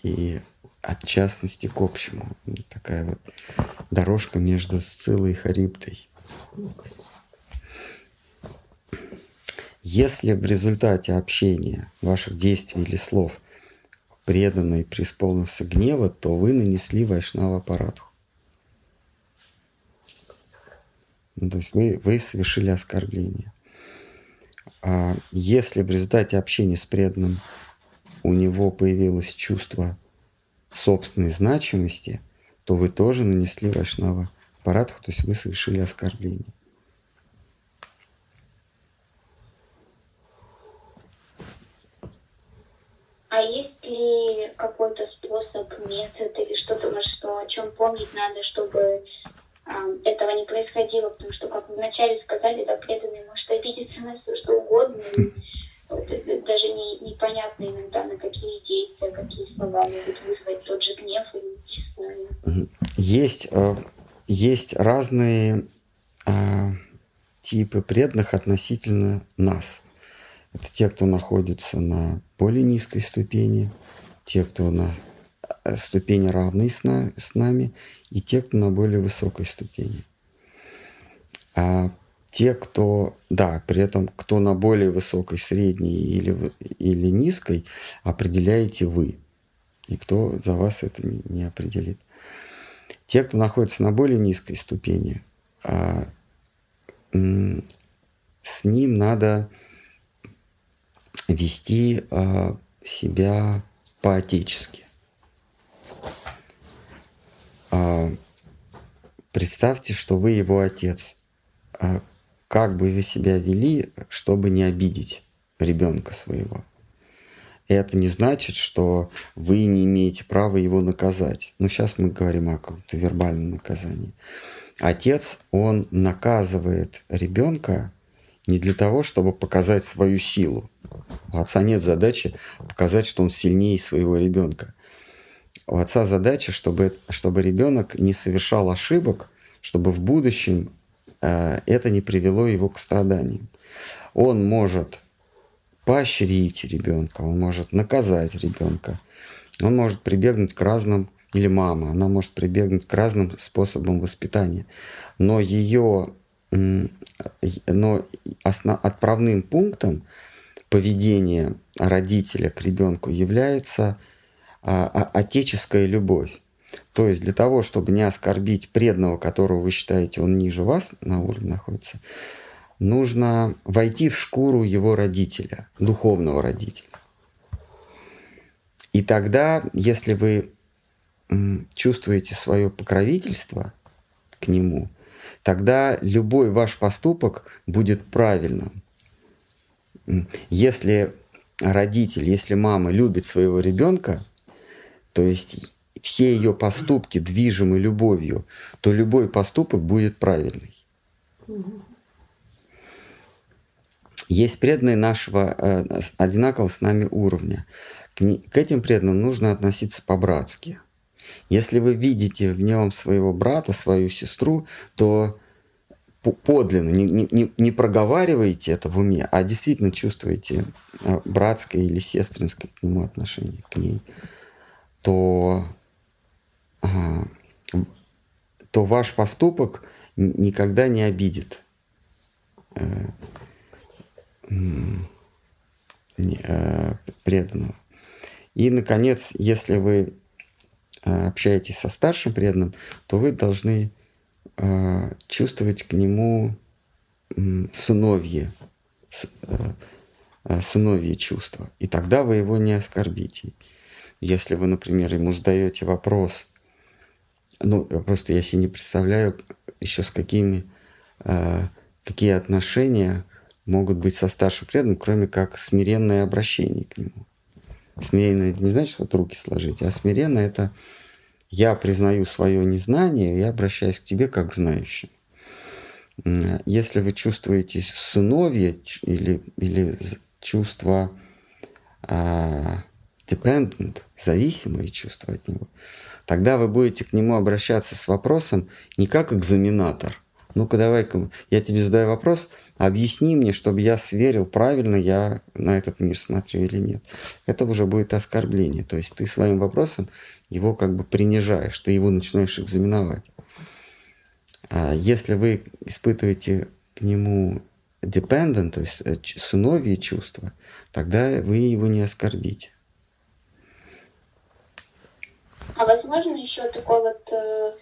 A: и от частности к общему. Такая вот дорожка между Сциллой и Харибдой. Если в результате общения ваших действий или слов преданно и преисполнился гнева, то вы нанесли Вайшнава Парадху. Ну, то есть вы, вы совершили оскорбление. А если в результате общения с преданным у него появилось чувство собственной значимости, то вы тоже нанесли Вайшнава Парадху, то есть вы совершили оскорбление.
E: А есть ли какой-то способ, метод или что-то, может, что, о чем помнить надо, чтобы этого не происходило? Потому что, как вы вначале сказали, да, преданный может обидеться на все, что угодно. И, вот, даже не, непонятно иногда, на какие действия, какие слова могут вызвать тот же гнев или тщеславие.
A: Есть, э, есть разные э, типы преданных относительно нас. Это те, кто находится на более низкой ступени, те, кто на э, ступени равной с, на, с нами, и те, кто на более высокой ступени. А те, кто, да, при этом кто на более высокой, средней или, или низкой, определяете вы. Никто за вас это не, не определит. Те, кто находится на более низкой ступени, а, с ним надо вести э, себя по-отечески. Э, представьте, что вы его отец. Э, как бы вы себя вели, чтобы не обидеть ребенка своего? Это не значит, что вы не имеете права его наказать. Но сейчас мы говорим о каком-то вербальном наказании. Отец, он наказывает ребенка не для того, чтобы показать свою силу. У отца нет задачи показать, что он сильнее своего ребенка. У отца задача, чтобы, чтобы ребенок не совершал ошибок, чтобы в будущем э, это не привело его к страданиям. Он может поощрить ребенка, он может наказать ребенка, он может прибегнуть к разным, или мама, она может прибегнуть к разным способам воспитания. Но ее но основ, отправным пунктом поведения родителя к ребенку является а, а, отеческая любовь. То есть для того, чтобы не оскорбить преданного, которого вы считаете, он ниже вас на уровне находится, нужно войти в шкуру его родителя, духовного родителя. И тогда, если вы чувствуете свое покровительство к нему, тогда любой ваш поступок будет правильным. Если родитель, если мама любит своего ребенка, то есть все ее поступки движимы любовью, то любой поступок будет правильный. Есть преданные нашего э, одинакового с нами уровня. К, к этим преданным нужно относиться по-братски. Если вы видите в нем своего брата, свою сестру, то подлинно, не, не, не проговариваете это в уме, а действительно чувствуете а, братское или сестринское к нему отношение, к ней, то, а, то ваш поступок никогда не обидит э, э, преданного. И, наконец, если вы Э, общаетесь со старшим преданным, то вы должны э, чувствовать к нему сыновье, э, сыновье чувства. И тогда вы его не оскорбите. Если вы, например, ему задаете вопрос, ну, просто я себе не представляю еще с какими, какие отношения могут быть со старшим преданным, кроме как смиренное обращение к нему. Смиренно не значит вот руки сложить, а смиренно это я признаю свое незнание, я обращаюсь к тебе как к знающему. Если вы чувствуете сыновье или, или чувство а, dependent, зависимые чувства от него, тогда вы будете к нему обращаться с вопросом не как экзаменатор. Ну-ка давай-ка, я тебе задаю вопрос, объясни мне, чтобы я сверил, правильно я на этот мир смотрю или нет. Это уже будет оскорбление. То есть ты своим вопросом его как бы принижаешь, ты его начинаешь экзаменовать. А если вы испытываете к нему dependent, то есть э, сыновье чувства, тогда вы его не оскорбите.
E: А возможно еще такой вот, э,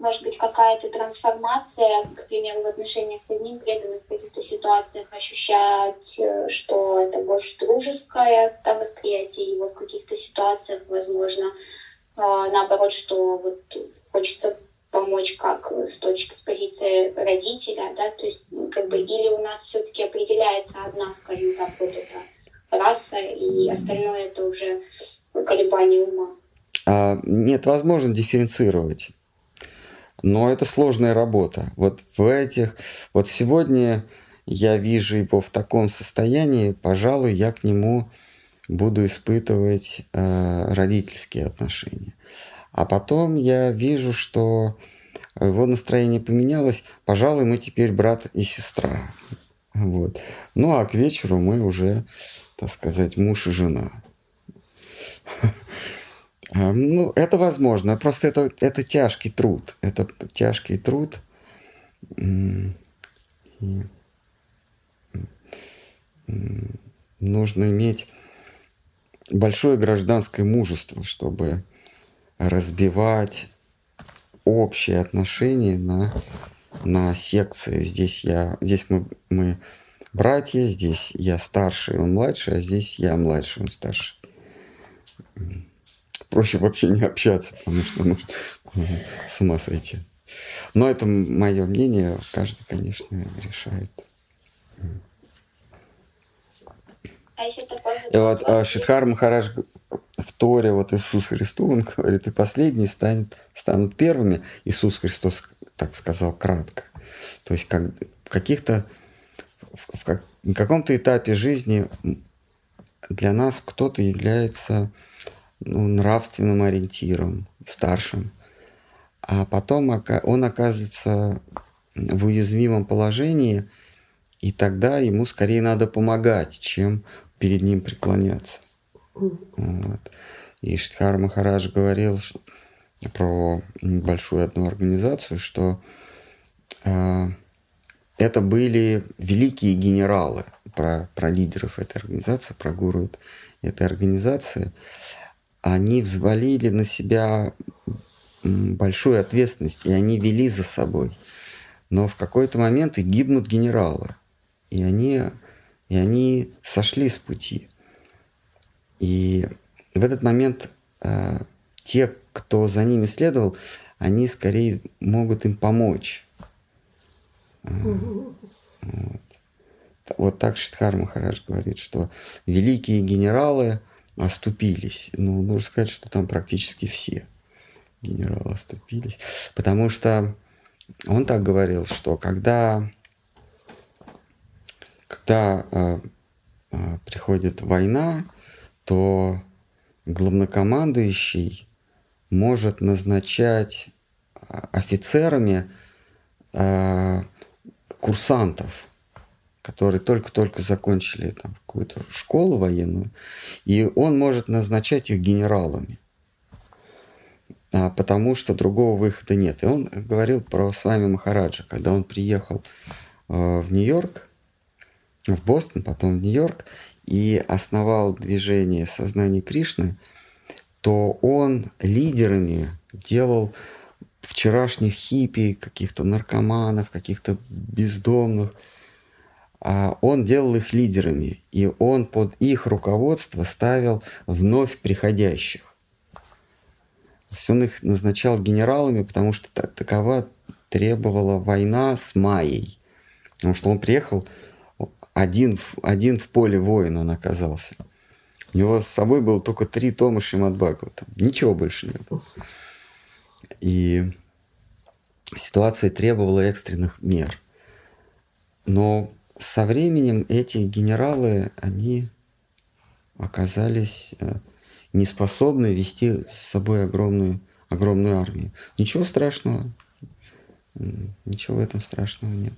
E: может быть, какая-то трансформация, к примеру, в отношениях с одним преданным в каких-то ситуациях ощущать, э, что это больше дружеское там, восприятие его в каких-то ситуациях, возможно, э, наоборот, что вот хочется помочь как с точки с позиции родителя, да, то есть ну, как бы или у нас все-таки определяется одна, скажем так, вот эта раса, и остальное это уже колебание ума.
A: А, нет, возможно дифференцировать. Но это сложная работа. Вот в этих... Вот сегодня я вижу его в таком состоянии, пожалуй, я к нему буду испытывать э, родительские отношения. А потом я вижу, что его настроение поменялось. Пожалуй, мы теперь брат и сестра. Вот. Ну а к вечеру мы уже, так сказать, муж и жена. А, ну, это возможно. Просто это, это тяжкий труд. Это тяжкий труд. Нужно иметь большое гражданское мужество, чтобы разбивать общие отношения на, на секции. Здесь я, здесь мы, мы братья, здесь я старший, он младший, а здесь я младший, он старший. Проще вообще не общаться, потому что может с ума сойти. Но это мое мнение, каждый, конечно, решает.
E: А еще такой
A: вот, и вот а, Шидхар Махараш в Торе, вот Иисус Христос, он говорит, и последние станет, станут первыми. Иисус Христос так сказал кратко. То есть как, в каких-то, в, в, как, в каком-то этапе жизни для нас кто-то является ну, нравственным ориентиром, старшим, а потом он оказывается в уязвимом положении, и тогда ему скорее надо помогать, чем перед ним преклоняться. Вот. И Штхар Махарадж говорил про небольшую одну организацию, что э, это были великие генералы, про, про лидеров этой организации, про гуру этой организации. Они взвалили на себя большую ответственность, и они вели за собой. Но в какой-то момент и гибнут генералы. И они, и они сошли с пути. И в этот момент э, те, кто за ними следовал, они скорее могут им помочь. Вот. вот так Шидхар Махарадж говорит, что великие генералы оступились. Ну, нужно сказать, что там практически все генералы оступились. Потому что он так говорил, что когда, когда э, э, приходит война, то главнокомандующий может назначать а, офицерами э, курсантов, которые только-только закончили там какую-то школу военную, и он может назначать их генералами, а, потому что другого выхода нет. И он говорил про с вами Махараджа, когда он приехал э, в Нью-Йорк, в Бостон, потом в Нью-Йорк, и основал движение сознания Кришны, то он лидерами делал вчерашних хиппи, каких-то наркоманов, каких-то бездомных. А он делал их лидерами, и он под их руководство ставил вновь приходящих. Он их назначал генералами, потому что такова требовала война с Майей. Потому что он приехал один, один в поле воин он оказался. У него с собой было только три тома Шимат Бхагавата. Ничего больше не было. И ситуация требовала экстренных мер. Но со временем эти генералы, они оказались э, не способны вести с собой огромную, огромную армию. Ничего страшного. Ничего в этом страшного нет.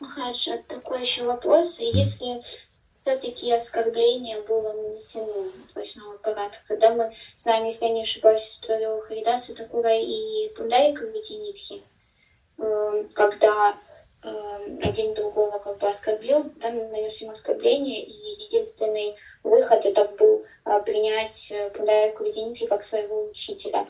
E: Хорошо, такой еще вопрос. Если все-таки оскорбление было нанесено точному аппарату, когда мы с нами, если я не ошибаюсь, историю Харидаса Такура и Пундарика эм, когда э, один другого как бы оскорбил, да, нанес ему оскорбление, и единственный выход это был э, принять Пундарика Веденити как своего учителя.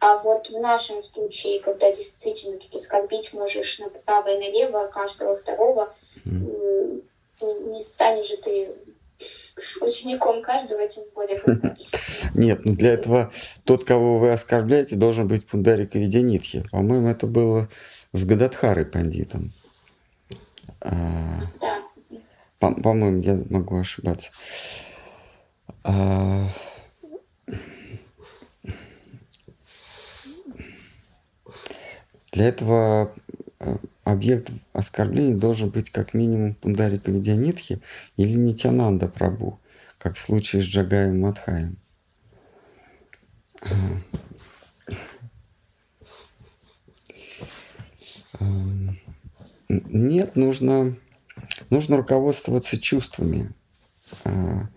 E: А вот в нашем случае, когда действительно тут оскорбить можешь направо и налево каждого второго, mm. не станешь же ты учеником каждого, тем более.
A: Нет, ну для этого тот, кого вы оскорбляете, должен быть Пундарика Видянитхи. По-моему, это было с Гададхарой пандитом.
E: Да.
A: По-моему, я могу ошибаться. А, для этого э, объект оскорбления должен быть как минимум Пундарика Видянитхи или Нитянанда Прабу, как в случае с Джагаем Мадхаем. Нет, нужно, нужно руководствоваться чувствами. А,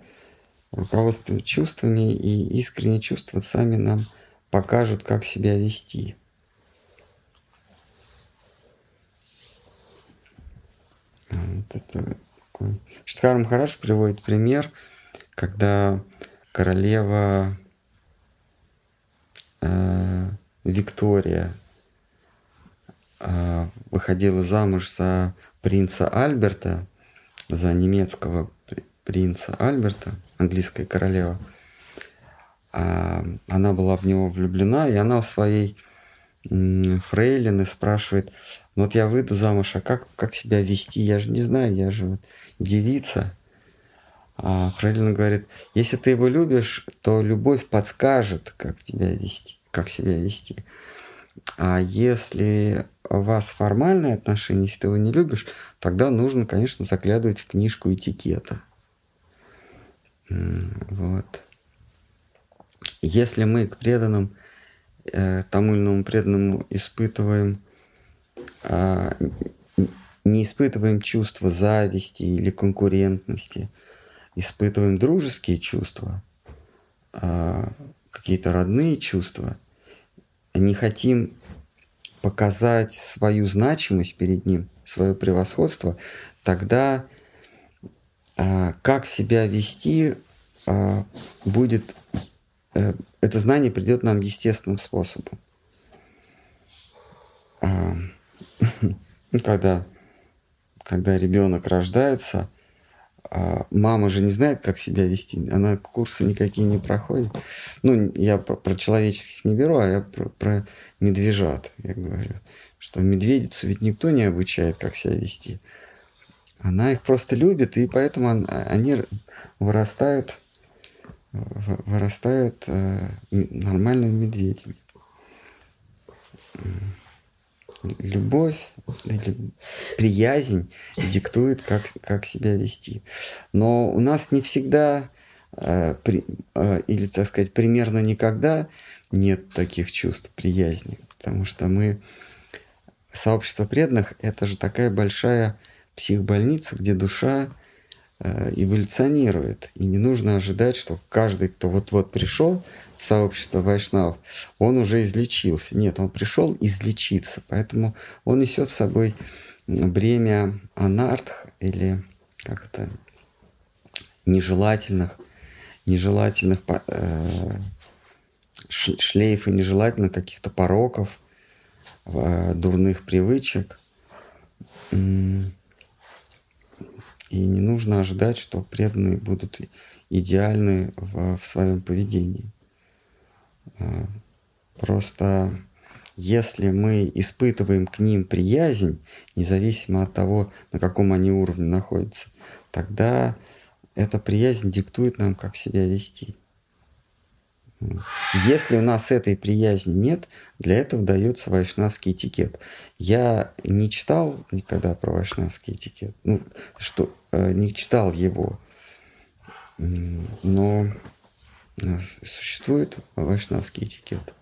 A: руководствоваться чувствами и искренние чувства сами нам покажут, как себя вести. Вот это такой. Штхар Махараш приводит пример, когда королева э, Виктория выходила замуж за принца Альберта, за немецкого принца Альберта, английская королева. А она была в него влюблена, и она в своей фрейлины спрашивает, ну вот я выйду замуж, а как, как себя вести? Я же не знаю, я же вот девица. А Фрейлина говорит, если ты его любишь, то любовь подскажет, как тебя вести, как себя вести. А если у вас формальные отношения, если ты его не любишь, тогда нужно, конечно, заглядывать в книжку этикета. Вот. Если мы к преданным, э, тому или иному преданному испытываем а, не испытываем чувства зависти или конкурентности, испытываем дружеские чувства, а, какие-то родные чувства, не хотим показать свою значимость перед ним, свое превосходство, тогда а, как себя вести будет, э, это знание придет нам естественным способом. Ну, когда, когда ребенок рождается, а мама же не знает, как себя вести, она курсы никакие не проходит. Ну, я про, про человеческих не беру, а я про, про медвежат, я говорю, что медведицу ведь никто не обучает, как себя вести. Она их просто любит, и поэтому они вырастают, вырастают э, нормальными медведями любовь или приязнь диктует, как, как себя вести. Но у нас не всегда, э, при, э, или, так сказать, примерно никогда нет таких чувств приязни, потому что мы, сообщество преданных, это же такая большая психбольница, где душа эволюционирует. И не нужно ожидать, что каждый, кто вот-вот пришел в сообщество вайшнавов, он уже излечился. Нет, он пришел излечиться. Поэтому он несет с собой бремя анартх или как это нежелательных, нежелательных э, шлейфа нежелательных каких-то пороков, э, дурных привычек. И не нужно ожидать, что преданные будут идеальны в, в своем поведении. А, просто если мы испытываем к ним приязнь, независимо от того, на каком они уровне находятся, тогда эта приязнь диктует нам, как себя вести. Если у нас этой приязни нет, для этого дается вайшнавский этикет. Я не читал никогда про вайшнавский этикет, ну, что э, не читал его, но э, существует вайшнавский этикет.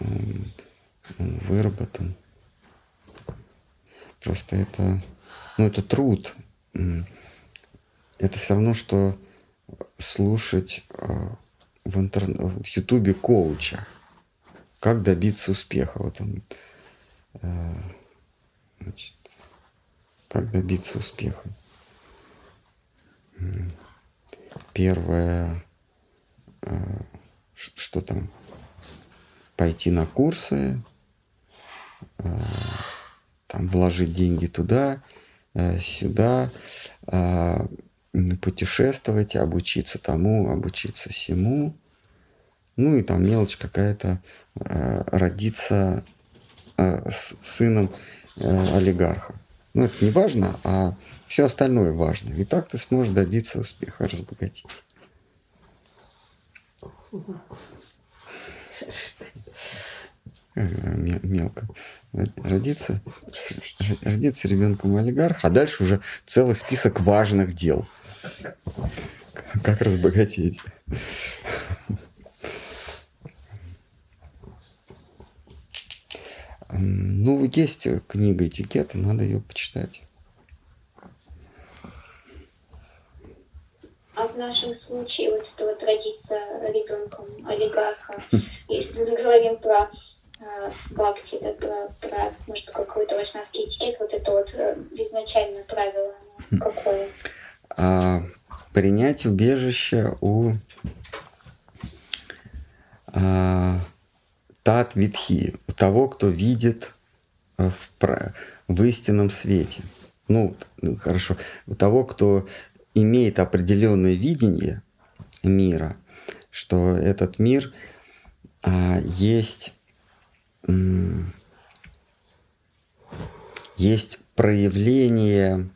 A: Он, выработан. Просто это, ну, это труд. Это все равно, что слушать э, в, интер... в Ютубе коуча. Как добиться успеха. Вот он, э, Значит, как добиться успеха? Первое, ш- что там? Пойти на курсы, э, там вложить деньги туда, э, сюда, м, путешествовать, обучиться тому, обучиться всему. Ну и там мелочь какая-то, родиться сыном э, олигарха. Ну, это не важно, а все остальное важно. И так ты сможешь добиться успеха, разбогатеть. Э, ме- Мелко. Родиться, родиться ребенком олигарха, а дальше уже целый список важных дел. Как разбогатеть. Ну, есть книга этикета, надо ее почитать.
E: А в нашем случае вот это вот родиться ребенком олигарха, если мы говорим про э, бхакти, да, про, про, может, какой-то вайшнавский этикет, вот это вот э, изначальное правило, оно какое?
A: а, принять убежище у а, тат витхи, у того, кто видит а, в, в истинном свете. Ну, ну, хорошо, у того, кто имеет определенное видение мира, что этот мир а, есть, есть проявление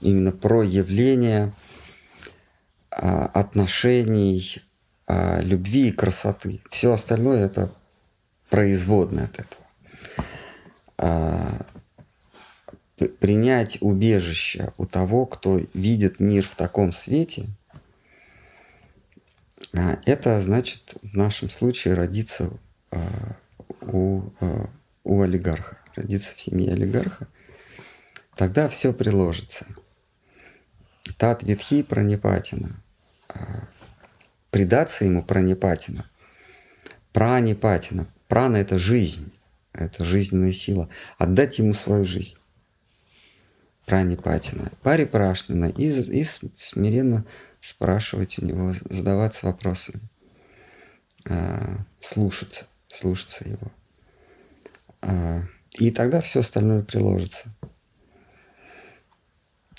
A: именно проявление а, отношений, а, любви и красоты. Все остальное это производное от этого. А, принять убежище у того, кто видит мир в таком свете, а, это значит в нашем случае родиться а, у, у олигарха, родиться в семье олигарха, тогда все приложится. Тат Витхи Пранипатина. Предаться ему Пранипатина. Пранипатина. Прана – это жизнь, это жизненная сила. Отдать ему свою жизнь. Пранипатина. Парипрашнина. И, и смиренно спрашивать у него, задаваться вопросами. А, Слушаться, слушаться его. А, И тогда все остальное приложится.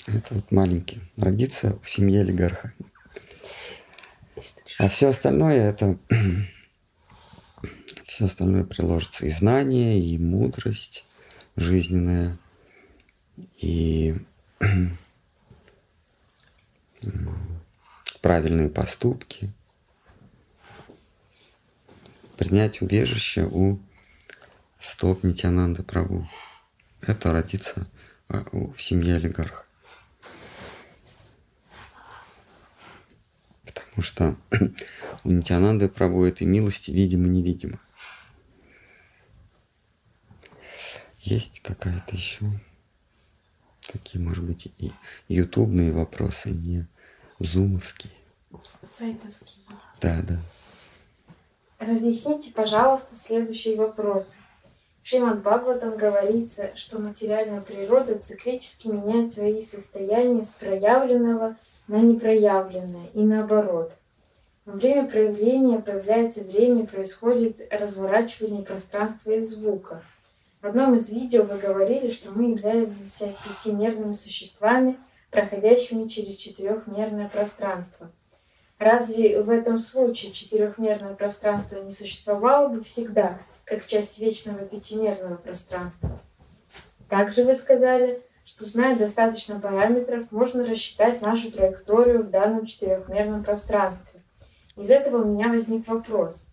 A: Это вот маленький. Родиться в семье олигарха. А все остальное это все остальное приложится. И знание, и мудрость жизненная, и правильные поступки. Принять убежище у стоп Нитянанды Прабу. Это родиться а, в семье олигарха. Потому что у Нитянанды Прабу этой милости видимо-невидимо. Есть какая-то еще такие, может быть, и ютубные вопросы, не зумовские.
C: Сайтовский есть.
A: Да, да.
C: Разъясните, пожалуйста, следующий вопрос. В Шримад Бхагаватам говорится, что материальная природа циклически меняет свои состояния с проявленного на непроявленное и наоборот. Во время проявления появляется время и происходит разворачивание пространства и звука. В одном из видео вы говорили, что мы являемся пятимерными существами, проходящими через четырехмерное пространство. Разве в этом случае четырехмерное пространство не существовало бы всегда, как часть вечного пятимерного пространства? Также вы сказали, что зная достаточно параметров, можно рассчитать нашу траекторию в данном четырехмерном пространстве. Из этого у меня возник вопрос.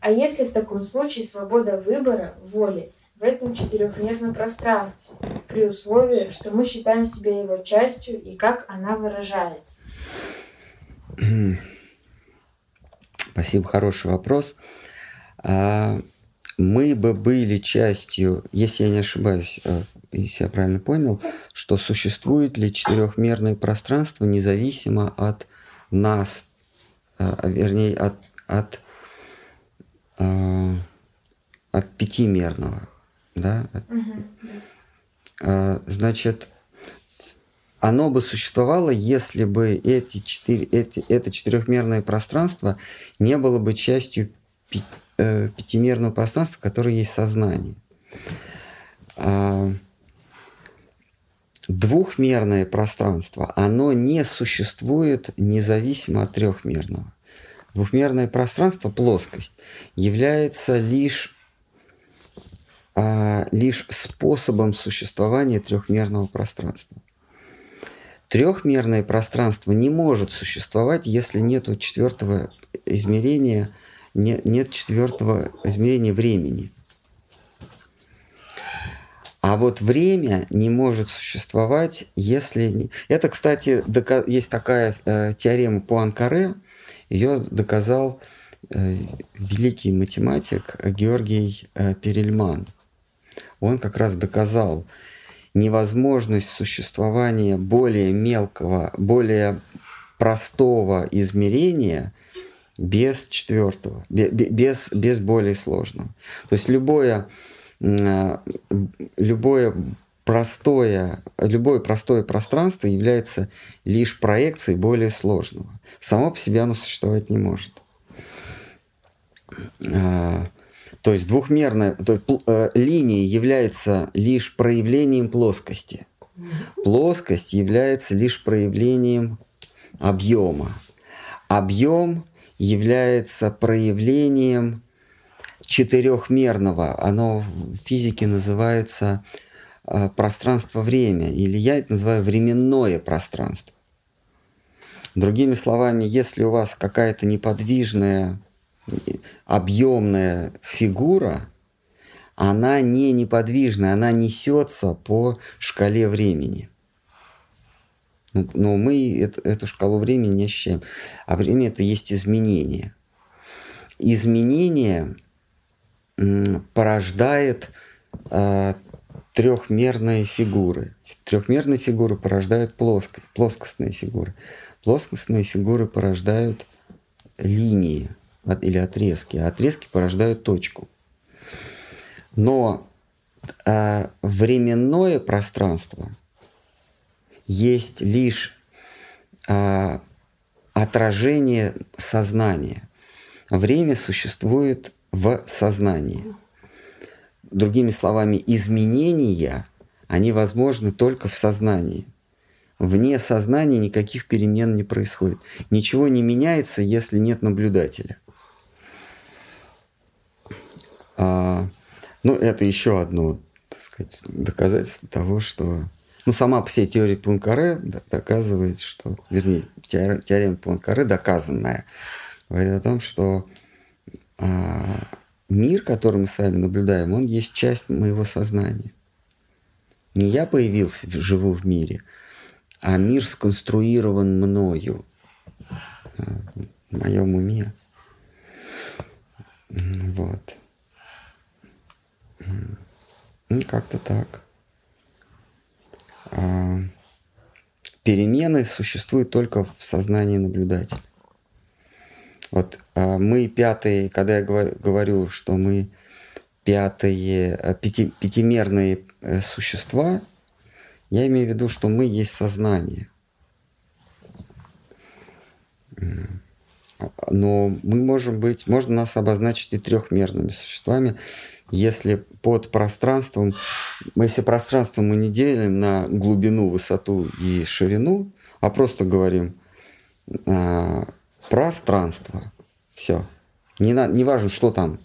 C: А если в таком случае свобода выбора, воли, в этом четырехмерном пространстве, при условии, что мы считаем себя его частью и как она выражается?
A: Спасибо, хороший вопрос. А, Мы бы были частью, если я не ошибаюсь, э, если я правильно понял, что существует ли четырехмерное пространство независимо от нас, а, а, вернее, от, от, а, от пятимерного, да, а, значит, оно бы существовало, если бы эти четыре, эти, это четырехмерное пространство не было бы частью э, пятимерного пространства, которое есть сознание. А, двухмерное пространство, оно не существует независимо от трехмерного. Двухмерное пространство, плоскость, является лишь, а, лишь способом существования трехмерного пространства. Трехмерное пространство не может существовать, если нет четвертого измерения, нет четвертого измерения времени. А вот время не может существовать, если... Это, кстати, есть такая э, теорема по Анкаре, ее доказал э, великий математик Георгий э, Перельман. Он как раз доказал невозможность существования более мелкого, более простого измерения без четвертого, без, без более сложного. То есть любое любое простое, любое простое пространство является лишь проекцией более сложного. Само по себе оно существовать не может. То есть двухмерная то есть, э, линия является лишь проявлением плоскости. Плоскость является лишь проявлением объема. Объем является проявлением четырехмерного, оно в физике называется э, пространство-время, или я это называю временное пространство. Другими словами, если у вас какая-то неподвижная, объемная фигура, она не неподвижная, она несется по шкале времени. Ну, но мы эту, шкалу времени не ощущаем. А время это есть изменение. Изменение порождает э, трехмерные фигуры. Трехмерные фигуры порождают плоско, плоскостные фигуры. Плоскостные фигуры порождают линии или отрезки, а отрезки порождают точку. Но э, временное пространство есть лишь э, отражение сознания. Время существует в сознании. Другими словами, изменения, они возможны только в сознании. Вне сознания никаких перемен не происходит. Ничего не меняется, если нет наблюдателя. А, ну, это еще одно так сказать, доказательство того, что... Ну, сама по себе теория Пункаре доказывает, что... Вернее, теорема Пункаре доказанная говорит о том, что а мир, который мы с вами наблюдаем, он есть часть моего сознания. Не я появился, живу в мире, а мир сконструирован мною, а, в моем уме. Вот. Ну, как-то так. А, перемены существуют только в сознании наблюдателя. Вот а, мы пятые, когда я говорю, что мы пятые, а, пяти, пятимерные э, существа, я имею в виду, что мы есть сознание. Но мы можем быть, можно нас обозначить и трехмерными существами, если под пространством, если пространство мы не делим на глубину, высоту и ширину, а просто говорим а, пространство. Все. Не, на, не важно, что там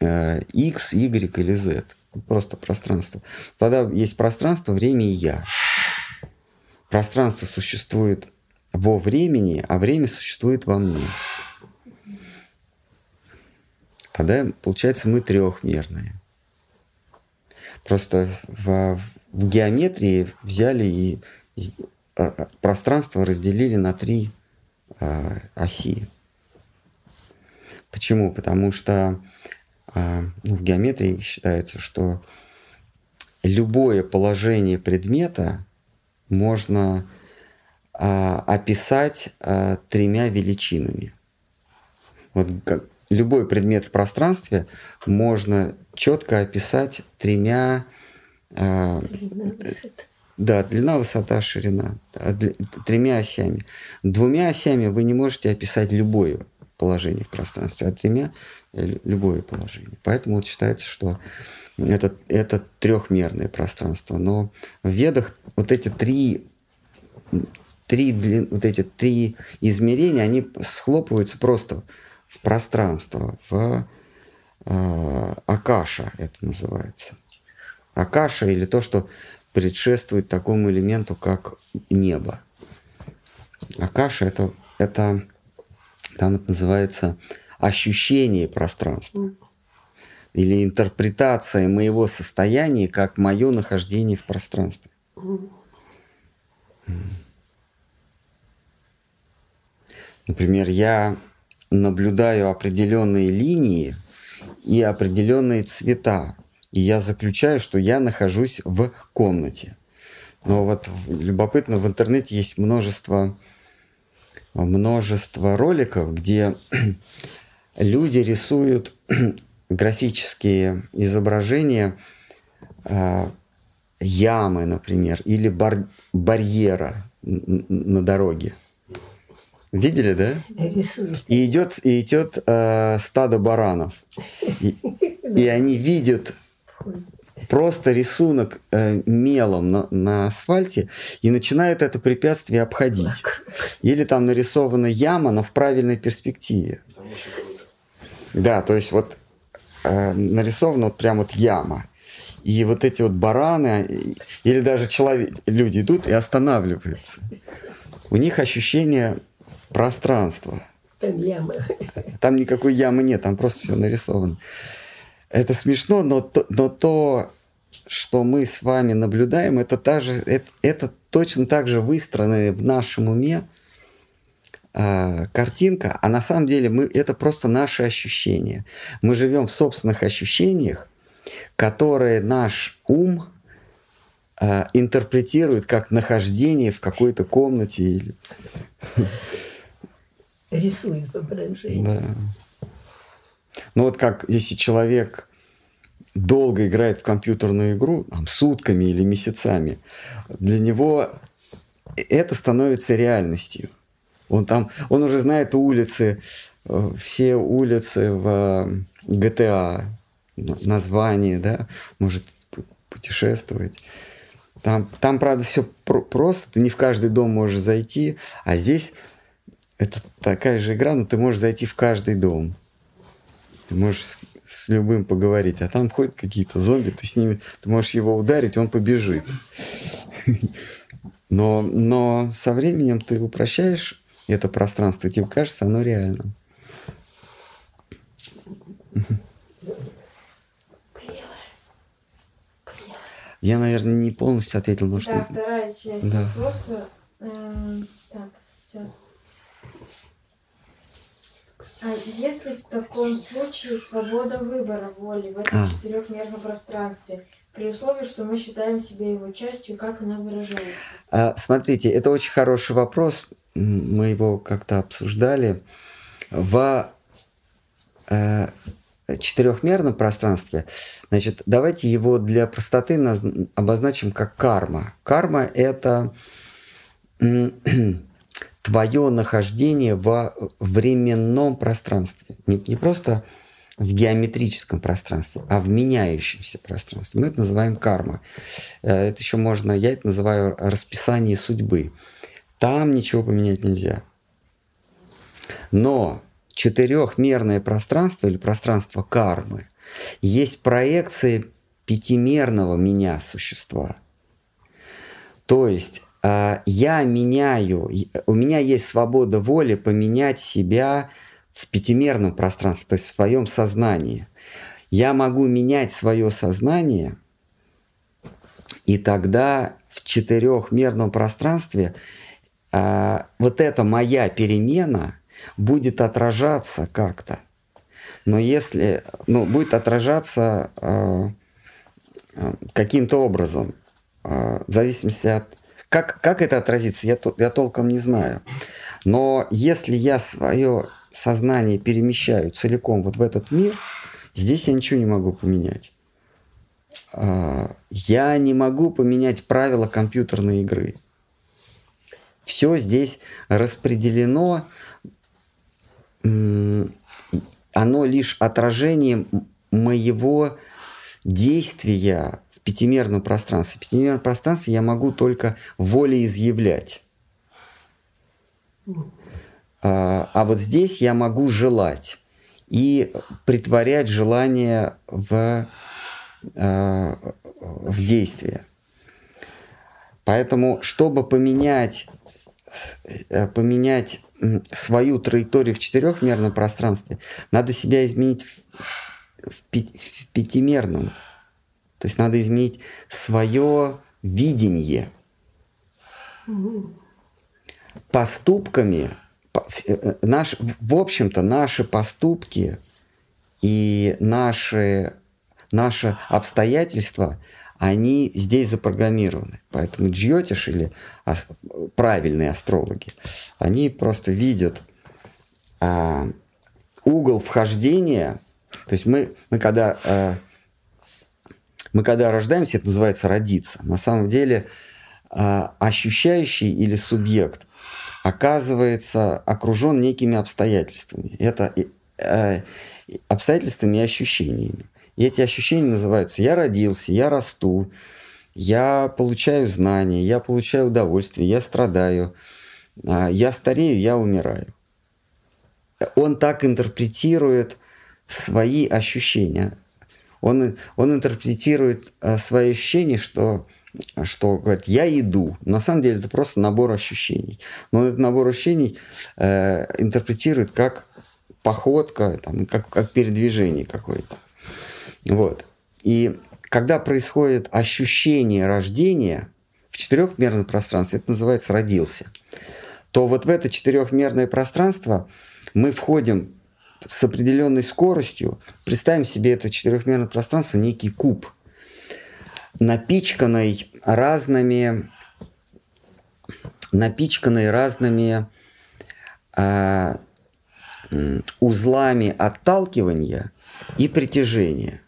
A: э, X, Y или Z. Просто пространство. Тогда есть пространство, время и я. Пространство существует во времени, а время существует во мне. Тогда, получается, мы трехмерные. Просто в, в геометрии взяли и э, пространство разделили на три э, оси. Почему? Потому что э, ну, в геометрии считается, что любое положение предмета можно э, описать э, тремя величинами. Вот как, любой предмет в пространстве можно четко описать тремя А,
D: Длина, высота.
A: да, длина, высота, ширина. Дли- Тремя осями. Двумя осями вы не можете описать любое положение в пространстве, а тремя э, лю- любое положение. Поэтому вот считается, что это, это трехмерное пространство. Но в ведах вот эти три, три, вот эти три измерения, они схлопываются просто в пространство, в э, Акаша это называется. Акаша или то, что предшествует такому элементу, как небо. Акаша это, это там это называется ощущение пространства или интерпретация моего состояния как мое нахождение в пространстве. Например, я наблюдаю определенные линии и определенные цвета, и я заключаю, что я нахожусь в комнате. Но вот любопытно, в интернете есть множество, множество роликов, где люди рисуют графические изображения а, ямы, например, или бар- барьера на дороге. Видели, да?
D: Рисует.
A: И идет, и идет э, стадо баранов. И, и они видят просто рисунок э, мелом на, на асфальте и начинают это препятствие обходить. Или там нарисована яма, но в правильной перспективе. Да, то есть вот э, нарисована вот прям вот яма. И вот эти вот бараны, или даже человек, люди идут и останавливаются. У них ощущение пространства.
D: Там яма.
A: Там никакой ямы нет, там просто все нарисовано. Это смешно, но то, но то, что мы с вами наблюдаем, это, та же, это, это точно так же выстроенная в нашем уме а, картинка, а на самом деле мы, это просто наши ощущения. Мы живем в собственных ощущениях, которые наш ум а, интерпретирует как нахождение в какой-то комнате или
D: Рисует воображение.
A: Да. Ну вот как если человек долго играет в компьютерную игру, там, сутками или месяцами, для него это становится реальностью. Он там, он уже знает улицы, э, все улицы в э, GTA, н- название, да, может путешествовать. Там, там правда, все просто, ты не в каждый дом можешь зайти, а здесь это такая же игра, но ты можешь зайти в каждый дом. Ты можешь с, с любым поговорить, а там ходят какие-то зомби, ты с ними, ты можешь его ударить, он побежит. Но, но со временем ты упрощаешь это пространство, тебе кажется, оно реальным. Я, наверное, не полностью ответил, но
C: Да,
A: что...
C: вторая часть
A: Да.
C: вопроса. Эм, Так, сейчас. А если в таком случае свобода выбора воли в этом
A: А.
C: четырехмерном пространстве, при условии, что мы считаем себя его частью, как она выражается?
A: А, Смотрите, это очень хороший вопрос. Мы его как-то обсуждали. В э, четырехмерном пространстве, значит, давайте его для простоты обозначим как карма. Карма – это твое нахождение во временном пространстве. Не, не просто в геометрическом пространстве, а в меняющемся пространстве. Мы это называем карма. Э, Это еще можно, я это называю расписание судьбы. Там ничего поменять нельзя. Но четырехмерное пространство или пространство кармы есть проекция пятимерного меня существа. То есть я меняю, и- у меня есть свобода воли поменять себя в пятимерном пространстве, то есть в своем сознании. Я могу менять свое сознание, и тогда в четырехмерном пространстве а, вот эта моя перемена будет отражаться как-то. Но если, ну, будет отражаться а, а, каким-то образом, а, в зависимости от... Как, как это отразится, я, я толком не знаю. Но если я свое сознание перемещаю целиком вот в этот мир, здесь я ничего не могу поменять. а, я не могу поменять правила компьютерной игры. Все здесь распределено, оно лишь отражение моего действия пятимерном пространстве. В пятимерном пространстве я могу только волеизъявлять. А, а вот здесь я могу желать и притворять желание в, а, в действие. Поэтому, чтобы поменять, э, поменять свою траекторию в четырехмерном пространстве, надо себя изменить в, в, в пятимерном. То есть надо изменить свое видение. Поступками, э, наш, в общем-то, наши поступки и наши, наши обстоятельства – они здесь запрограммированы. Поэтому джьотиш или правильные астрологи, они просто видят а, угол вхождения. То есть мы, мы когда а, мы когда рождаемся, это называется родиться. На самом деле а, ощущающий или субъект оказывается окружен некими обстоятельствами. Это а, обстоятельствами и ощущениями. И эти ощущения называются «я родился», «я расту», «я получаю знания», «я получаю удовольствие», «я страдаю», а, «я старею», «я умираю». Он так интерпретирует свои ощущения. Он, он интерпретирует а, свои ощущения, что, что говорит, я иду. На самом деле это просто набор ощущений. Но этот набор ощущений э, интерпретирует как походка, там, как, как передвижение какое-то. Вот. И когда происходит ощущение рождения в четырехмерном пространстве, это называется родился, то вот в это четырехмерное пространство мы входим с определенной скоростью. Представим себе это четырехмерное пространство, некий куб, напичканный разными, напичканный разными э, узлами отталкивания и притяжения.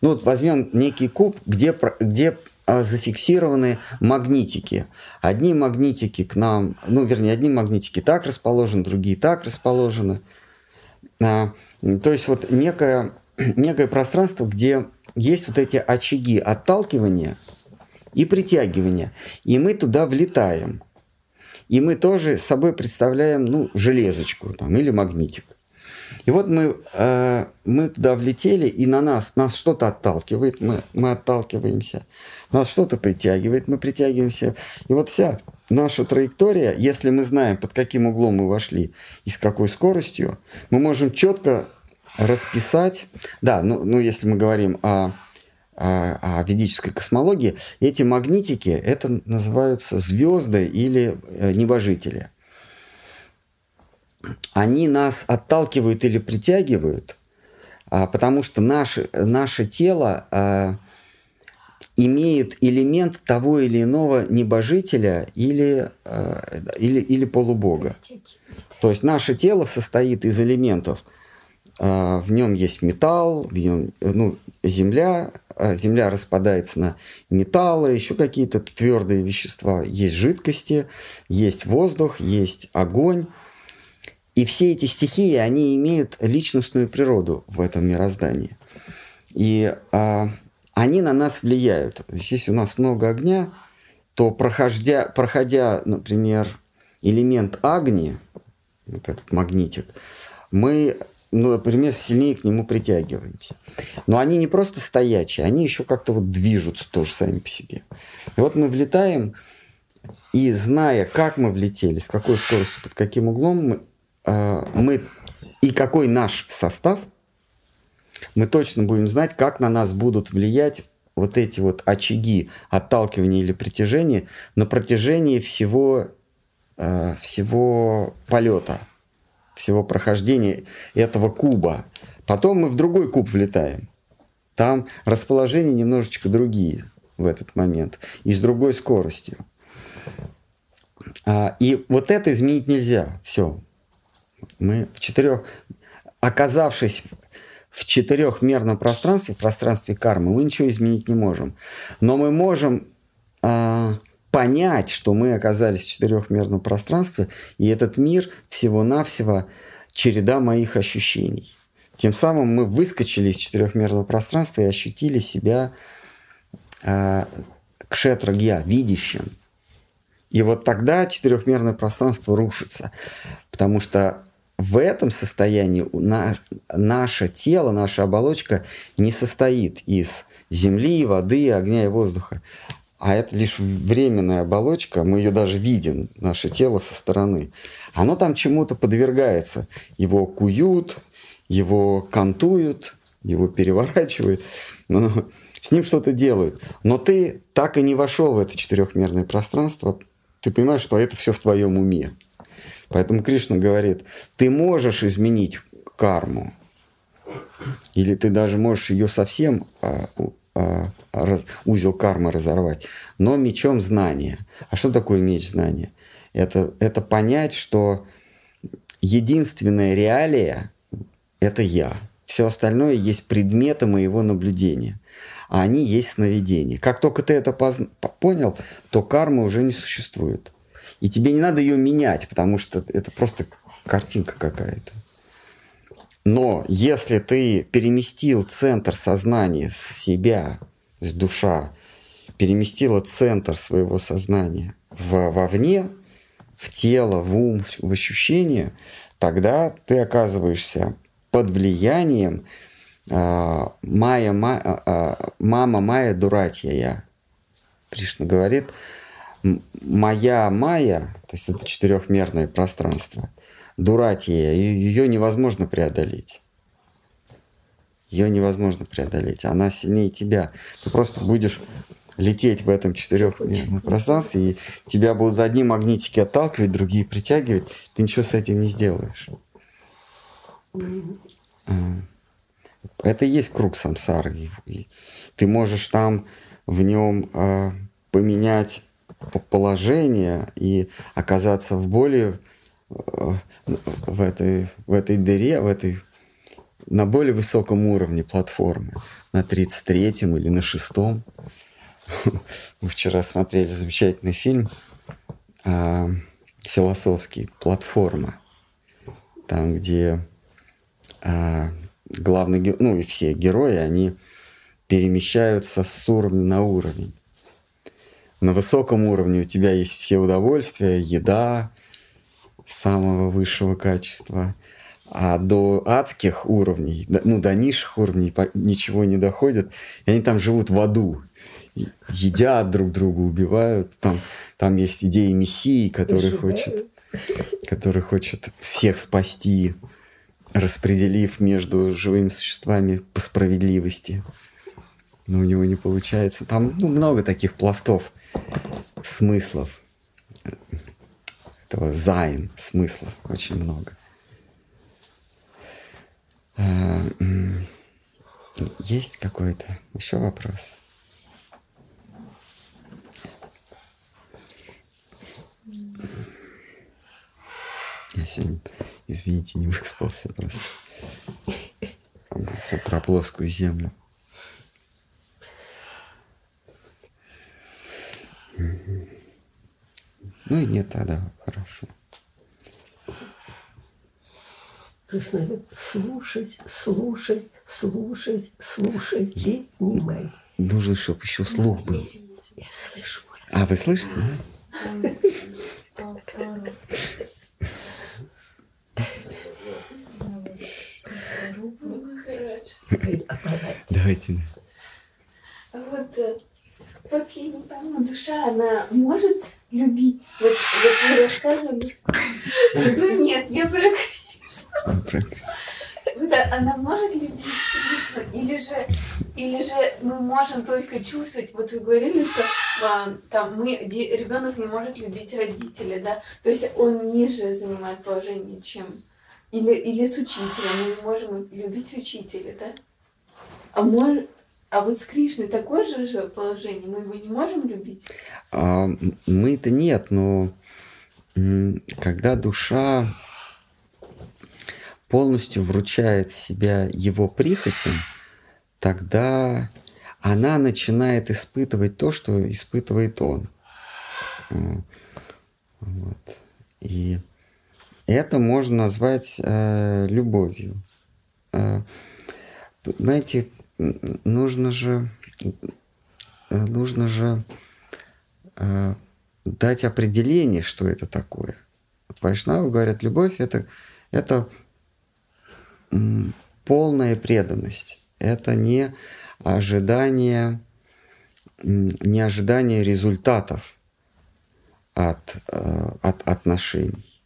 A: Ну вот возьмем некий куб, где, где а, зафиксированы магнитики. Одни магнитики к нам, ну вернее, одни магнитики так расположены, другие так расположены. А, то есть вот некое, некое пространство, где есть вот эти очаги отталкивания и притягивания. И мы туда влетаем. И мы тоже собой представляем ну, железочку там, или магнитик. И вот мы, э, мы туда влетели, и на нас, нас что-то отталкивает, мы, мы отталкиваемся, нас что-то притягивает, мы притягиваемся. И вот вся наша траектория, если мы знаем, под каким углом мы вошли и с какой скоростью, мы можем четко расписать, да, ну, ну если мы говорим о, о, о ведической космологии, эти магнитики, это называются звезды или э, небожители – они нас отталкивают или притягивают, а, потому что наше, наше тело а, имеет элемент того или иного небожителя или, а, или, или полубога. То есть наше тело состоит из элементов. В нем есть металл, в нем, ну, земля, земля распадается на металлы, еще какие-то твердые вещества. Есть жидкости, есть воздух, есть огонь. И все эти стихии, они имеют личностную природу в этом мироздании. И а, они на нас влияют. То если у нас много огня, то проходя, проходя, например, элемент огни, вот этот магнитик, мы, ну, например, сильнее к нему притягиваемся. Но они не просто стоячие, они еще как-то вот движутся тоже сами по себе. И вот мы влетаем, и зная, как мы влетели, с какой скоростью, под каким углом, мы Э, мы и какой наш состав, мы точно будем знать, как на нас будут влиять вот эти вот очаги отталкивания или притяжения на протяжении всего, э, всего полета, всего прохождения этого куба. Потом мы в другой куб влетаем. Там расположения немножечко другие в этот момент и с другой скоростью. А, и вот это изменить нельзя. Все, мы в четырех, оказавшись в четырехмерном пространстве, в пространстве кармы, мы ничего изменить не можем. Но мы можем а, понять, что мы оказались в четырехмерном пространстве, и этот мир всего-навсего череда моих ощущений. Тем самым мы выскочили из четырехмерного пространства и ощутили себя э, кшетрагья, видящим. И вот тогда четырехмерное пространство рушится, потому что в этом состоянии на, наше тело, наша оболочка не состоит из земли, воды, огня и воздуха. А это лишь временная оболочка, мы ее даже видим, наше тело со стороны. Оно там чему-то подвергается. Его куют, его кантуют, его переворачивают. Но с ним что-то делают. Но ты так и не вошел в это четырехмерное пространство. Ты понимаешь, что это все в твоем уме. Поэтому Кришна говорит, ты можешь изменить карму, или ты даже можешь ее совсем а, а, раз, узел кармы разорвать, но мечом знания. А что такое меч знания? Это, это понять, что единственная реалия – это я. Все остальное есть предметы моего наблюдения, а они есть сновидения. Как только ты это позна- понял, то карма уже не существует. И тебе не надо ее менять, потому что это просто картинка какая-то. Но если ты переместил центр сознания с себя, то душа, переместила центр своего сознания в, вовне, в тело, в ум, в ощущение, тогда ты оказываешься под влиянием а, Майя, ма, а, мама Майя Дуратья я. Кришна говорит, моя Майя, то есть это четырехмерное пространство, Дуратья, ее невозможно преодолеть. Ее невозможно преодолеть. Она сильнее тебя. Ты просто будешь лететь в этом четырехмерном пространстве, и тебя будут одни магнитики отталкивать, другие притягивать. Ты ничего с этим не сделаешь. А. Это и есть круг самсары. Ты можешь там в нем а, поменять положение и оказаться в более а, в этой, в этой дыре, в этой на более высоком уровне платформы, на 33-м или на 6-м. Мы вчера смотрели замечательный фильм а, философский «Платформа», там, где а, главный, ну и все герои, они перемещаются с уровня на уровень. На высоком уровне у тебя есть все удовольствия, еда самого высшего качества, а до адских уровней, ну до низших уровней ничего не доходит, и они там живут в аду, едят друг друга, убивают, там, там есть идеи мессии, который хочет, который хочет всех спасти, распределив между живыми существами по справедливости. Но у него не получается. Там ну, много таких пластов смыслов. Этого зайн смыслов очень много. А, есть какой-то еще вопрос? Я сегодня, извините, не выспался просто. С утра плоскую землю. Ну и нет тогда, хорошо.
D: Просто надо слушать, слушать, слушать, слушать и внимать.
A: Нужно, чтобы еще слух был.
D: Я слышу.
A: А, вы слышите? Да? Давайте.
C: Вот, э, вот я не пойму, душа, она может любить? Вот, вот вы рассказывали. Ну нет, я про вот она может любить Кришну, или же, или же мы можем только чувствовать, вот вы говорили, что а, там мы, ребенок не может любить родителей, да, то есть он ниже занимает положение, чем, или, или с учителем, мы не можем любить учителя, да, а может, а вот с Кришной такое же, же положение, мы его не можем любить?
A: А, мы-то нет, но когда душа полностью вручает себя его прихотям, тогда она начинает испытывать то, что испытывает он. Вот. И это можно назвать э, любовью. Э, знаете, нужно же, э, нужно же э, дать определение, что это такое. Вот Вайшнавы говорят, любовь это, это полная преданность. Это не ожидание, не ожидание результатов от, э, от отношений.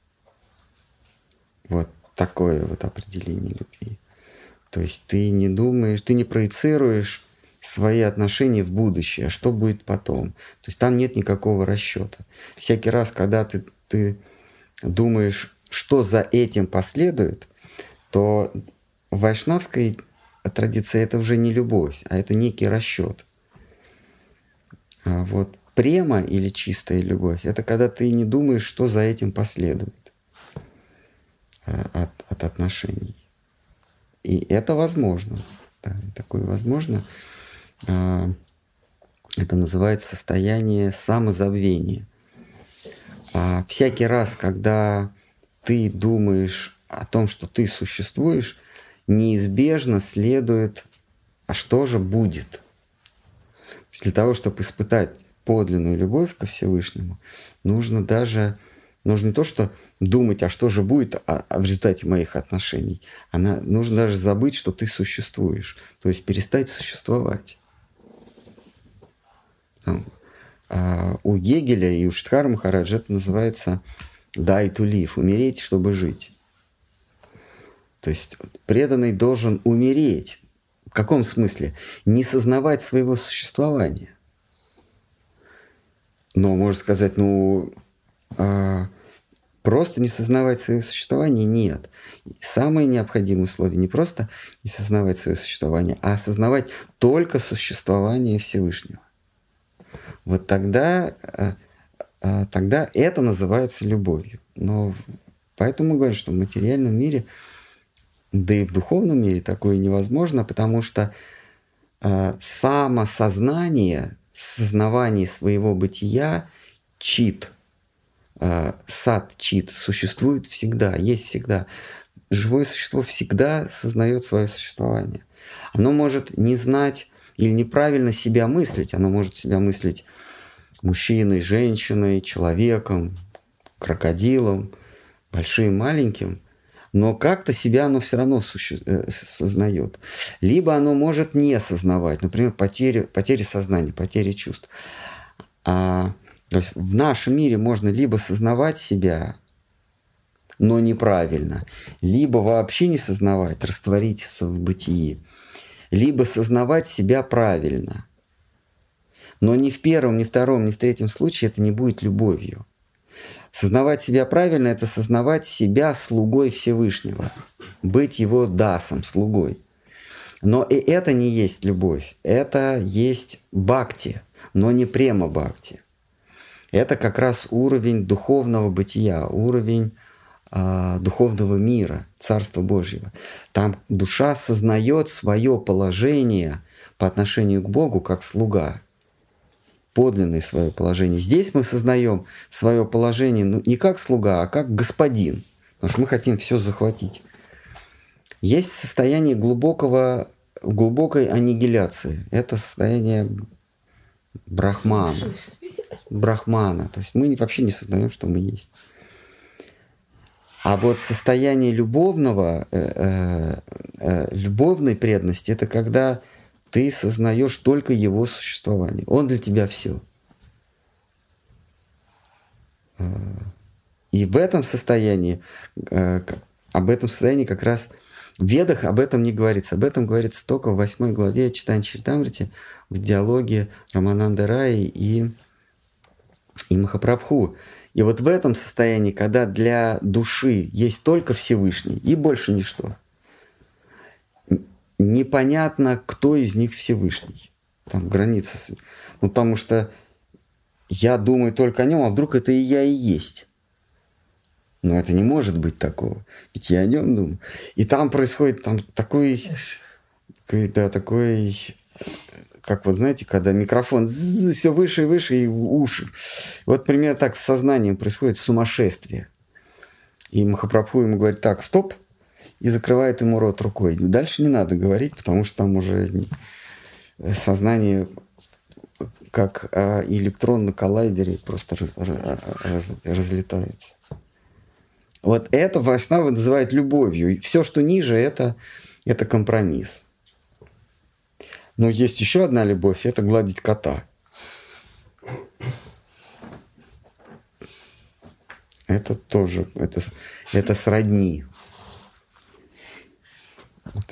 A: Вот такое вот определение любви. То есть ты не думаешь, ты не проецируешь свои отношения в будущее, а что будет потом. То есть там нет никакого расчета. Всякий раз, когда ты, ты думаешь, что за этим последует, то в вайшнавской традиции это уже не любовь, а это некий расчет. А вот према или чистая любовь – это когда ты не думаешь, что за этим последует а, от, от отношений. И это возможно. Да, такое возможно. А, это называется состояние самозабвения. Всякий раз, когда ты думаешь о том, что ты существуешь, неизбежно следует, а что же будет? Для того, чтобы испытать подлинную любовь ко Всевышнему, нужно даже, нужно то, что думать, а что же будет а, а в результате моих отношений, она, нужно даже забыть, что ты существуешь, то есть перестать существовать. А у Гегеля и у Штхара Махараджа это называется «die to live», умереть, чтобы жить. То есть преданный должен умереть. В каком смысле? Не сознавать своего существования. Но можно сказать, ну, а, просто не сознавать свое существование нет. Самое необходимое условие не просто не сознавать свое существование, а осознавать только существование Всевышнего. Вот тогда, а, а, тогда это называется любовью. Но поэтому мы говорим, что в материальном мире – да и в духовном мире такое невозможно, потому что э, самосознание, сознавание своего бытия, чит, э, сад чит, существует всегда, есть всегда. Живое существо всегда сознает свое существование. Оно может не знать или неправильно себя мыслить, оно может себя мыслить мужчиной, женщиной, человеком, крокодилом, большим, маленьким, но как-то себя оно все равно суще... Э, сознает. Либо оно может не осознавать, например, потери, потери сознания, потери чувств. А, то есть в нашем мире можно либо сознавать себя, но неправильно, либо вообще не сознавать, раствориться в бытии, либо сознавать себя правильно. Но ни в первом, ни в втором, ни в третьем случае это не будет любовью. Сознавать себя правильно – это сознавать себя слугой Всевышнего, быть его дасом, слугой. Но и это не есть любовь, это есть бхакти, но не према бхакти. Это как раз уровень духовного бытия, уровень э, духовного мира, Царства Божьего. Там душа сознает свое положение по отношению к Богу как слуга – подлинное свое положение. Здесь мы сознаем свое положение ну, не как слуга, а как господин, потому что мы хотим все захватить. Есть состояние глубокого, глубокой аннигиляции. Это состояние брахмана. Брахмана. То есть мы вообще не сознаем, что мы есть. А вот состояние любовного, э, э, э, любовной преданности, это когда ты сознаешь только его существование. Он для тебя все. И в этом состоянии, э, об этом состоянии как раз в Ведах об этом не говорится. Об этом говорится только в восьмой главе Читань Чиртамрити в диалоге Рамананда Раи и, и Махапрабху. И вот в этом состоянии, когда для души есть только Всевышний и больше ничто – непонятно, кто из них Всевышний. Там граница. Ну, потому что я думаю только о нем, а вдруг это и я и есть. Но это не может быть такого. Ведь я о нем думаю. И там происходит там такой, да, такой, как вот знаете, когда микрофон все выше и выше, и уши. Вот примерно так с сознанием происходит сумасшествие. И Махапрабху ему говорит, так, стоп, и закрывает ему рот рукой. Дальше не надо говорить, потому что там уже сознание как а, электрон на коллайдере просто раз, раз, разлетается. Вот это Вайшнавы называют любовью. И все, что ниже, это, это компромисс. Но есть еще одна любовь, это гладить кота. Это тоже, это, это сродни.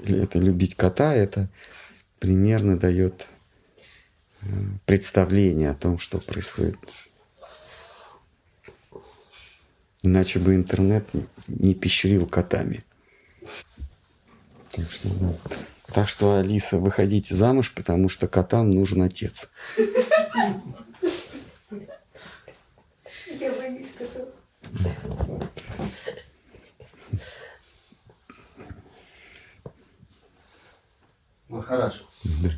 A: Это любить кота, это примерно дает э, представление о том, что происходит. Иначе бы интернет не пещерил котами. Так что, да. Так что, Алиса, выходите замуж, потому что котам нужен отец.
D: Я боюсь котов.
F: Махарадж.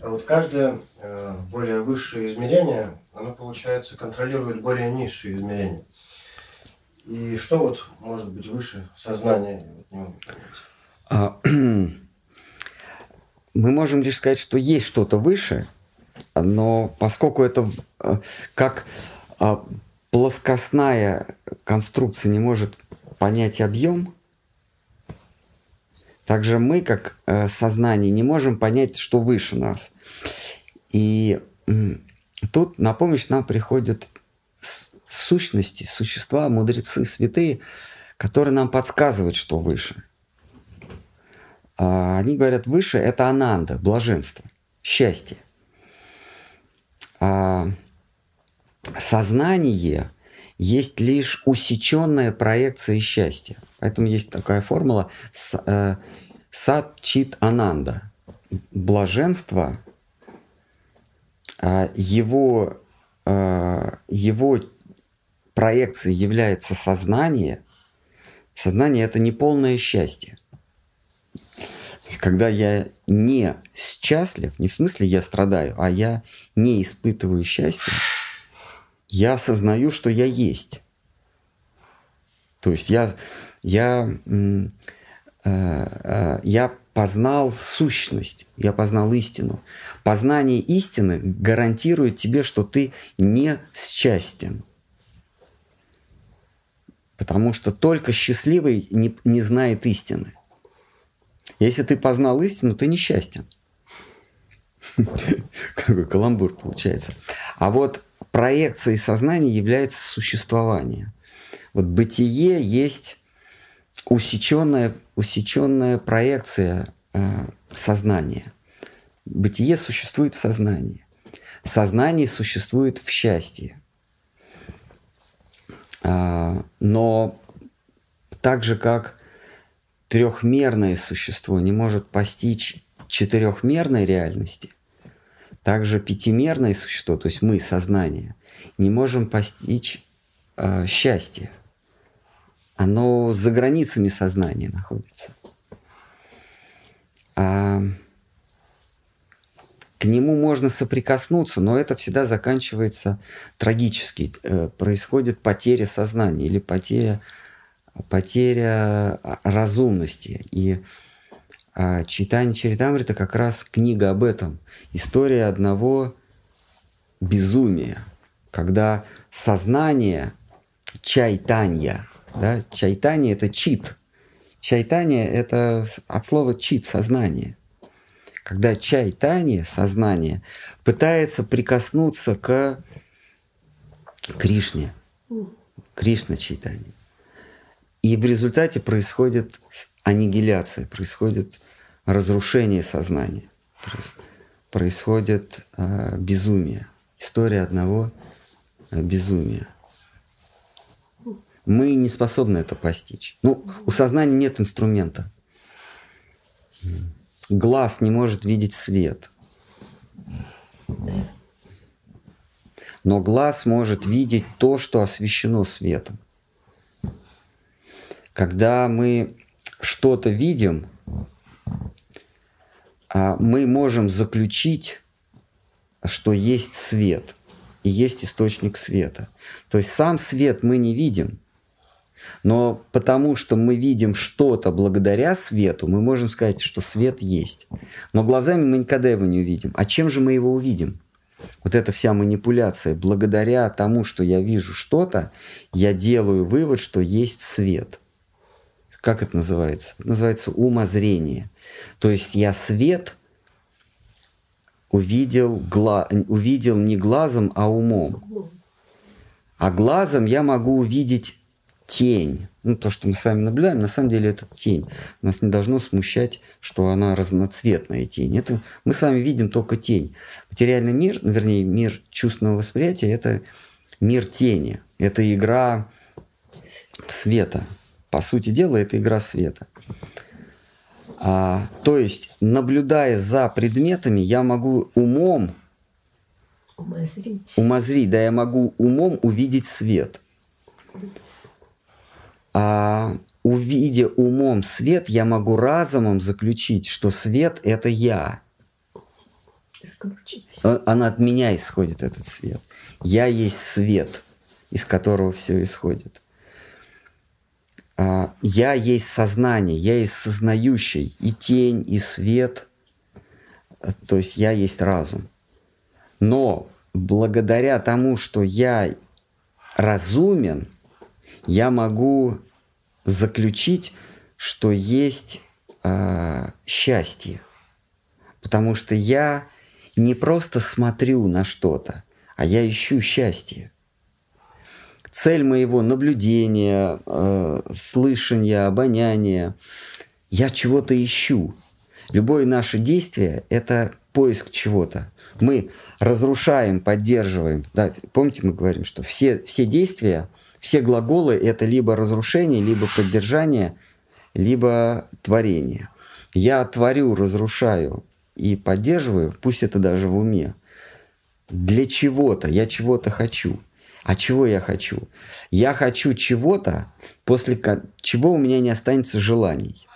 F: А вот каждое э, более высшее измерение, оно, получается, контролирует более низшие измерения. И что вот может быть выше сознания? не могу
A: а, Мы можем лишь сказать, что есть что-то выше, но поскольку это э, как а, плоскостная конструкция не может понять объем, также мы, как э, сознание, не можем понять, что выше нас. И тут на помощь нам приходят сущности, существа, мудрецы, святые, которые нам подсказывают, что выше. А они говорят, выше – это ананда, блаженство, счастье. А сознание есть лишь усеченная проекция счастья. Поэтому есть такая формула э, сад чит ананда. Блаженство, а, его, его проекцией является сознание. Сознание – это не полное счастье. Когда я не счастлив, не в смысле я страдаю, а я не испытываю счастья, я осознаю, что я есть. То есть я, я, э, э, я познал сущность, я познал истину. Познание истины гарантирует тебе, что ты не счастен. Потому что только счастливый не, не знает истины. Если ты познал истину, ты несчастен. Какой каламбур получается. А вот проекцией сознания является существование. Вот бытие есть усеченная, усеченная проекция э, сознания. Бытие существует в сознании. Сознание существует в счастье. А, но так же, как трехмерное существо не может постичь четырехмерной реальности – также пятимерное существо, то есть мы, сознание, не можем постичь э, счастье. Оно за границами сознания находится. А к нему можно соприкоснуться, но это всегда заканчивается трагически. Э, происходит потеря сознания или потеря, потеря а, разумности. И а Читание Чаритамрита как раз книга об этом. История одного безумия, когда сознание чайтанья, да, чайтанья это чит, чайтанья это от слова чит, сознание. Когда чайтанья, сознание, пытается прикоснуться к Кришне, Кришна чайтанья. И в результате происходит аннигиляция, происходит разрушение сознания, происходит э, безумие. История одного э, безумия. Мы не способны это постичь. Ну, у сознания нет инструмента. Глаз не может видеть свет. Но глаз может видеть то, что освещено светом. Когда мы что-то видим, а, мы можем заключить, что есть свет и есть источник света. То есть сам свет мы не видим, но потому что мы видим что-то благодаря свету, мы можем сказать, что свет есть. Но глазами мы никогда его не увидим. А чем же мы его увидим? Вот эта вся манипуляция. Благодаря тому, что я вижу что-то, я делаю вывод, что есть свет. Как это называется? Это называется умозрение. То есть я свет увидел, гла... увидел не глазом, а умом. А глазом я могу увидеть тень. Ну, то, что мы с вами наблюдаем, на самом деле это тень. Нас не должно смущать, что она разноцветная тень. Это мы с вами видим только тень. Материальный мир, вернее, мир чувственного восприятия – это мир тени. Это игра света. По сути дела, это игра света. А, то есть, наблюдая за предметами, я могу умом
D: Умозрить.
A: умозрить, да, я могу умом увидеть свет а увидя умом свет, я могу разумом заключить, что свет – это я.
D: Исключить.
A: А- Она от меня исходит, этот свет. Я есть свет, из которого все исходит. А, Я есть сознание, я есть сознающий и тень, и свет. А, То есть я есть разум. Но благодаря тому, что я разумен, я могу заключить, что есть а, счастье. Потому что я не просто смотрю на что-то, а я ищу счастье. Цель моего наблюдения, э, слышания, обоняния, я чего-то ищу. Любое наше действие – это поиск чего-то. Мы разрушаем, поддерживаем. Да, помните, мы говорим, что все, все действия, все глаголы – это либо разрушение, либо поддержание, либо творение. Я творю, разрушаю и поддерживаю, пусть это даже в уме, для чего-то, я чего-то хочу. А чего я хочу? Я хочу чего-то, после чего у меня не останется желаний.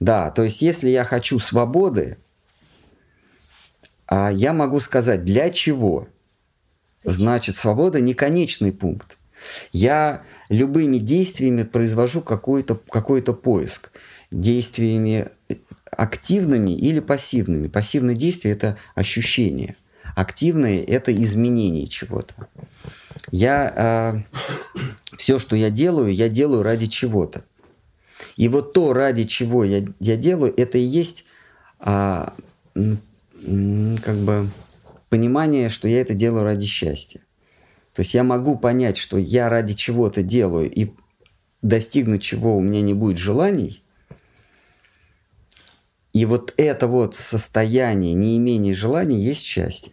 A: Да, то есть если я хочу свободы, а я могу сказать, для чего? Значит, свобода не конечный пункт. Я любыми действиями произвожу какой-то какой поиск. Действиями активными или пассивными. Пассивное действие – это ощущение. Активное – это изменение чего-то. Я все, что я делаю, я делаю ради чего-то. И вот то, ради чего я, я делаю, это и есть а, как бы понимание, что я это делаю ради счастья. То есть я могу понять, что я ради чего-то делаю и достигнуть чего у меня не будет желаний. И вот это вот состояние неимения желаний есть счастье.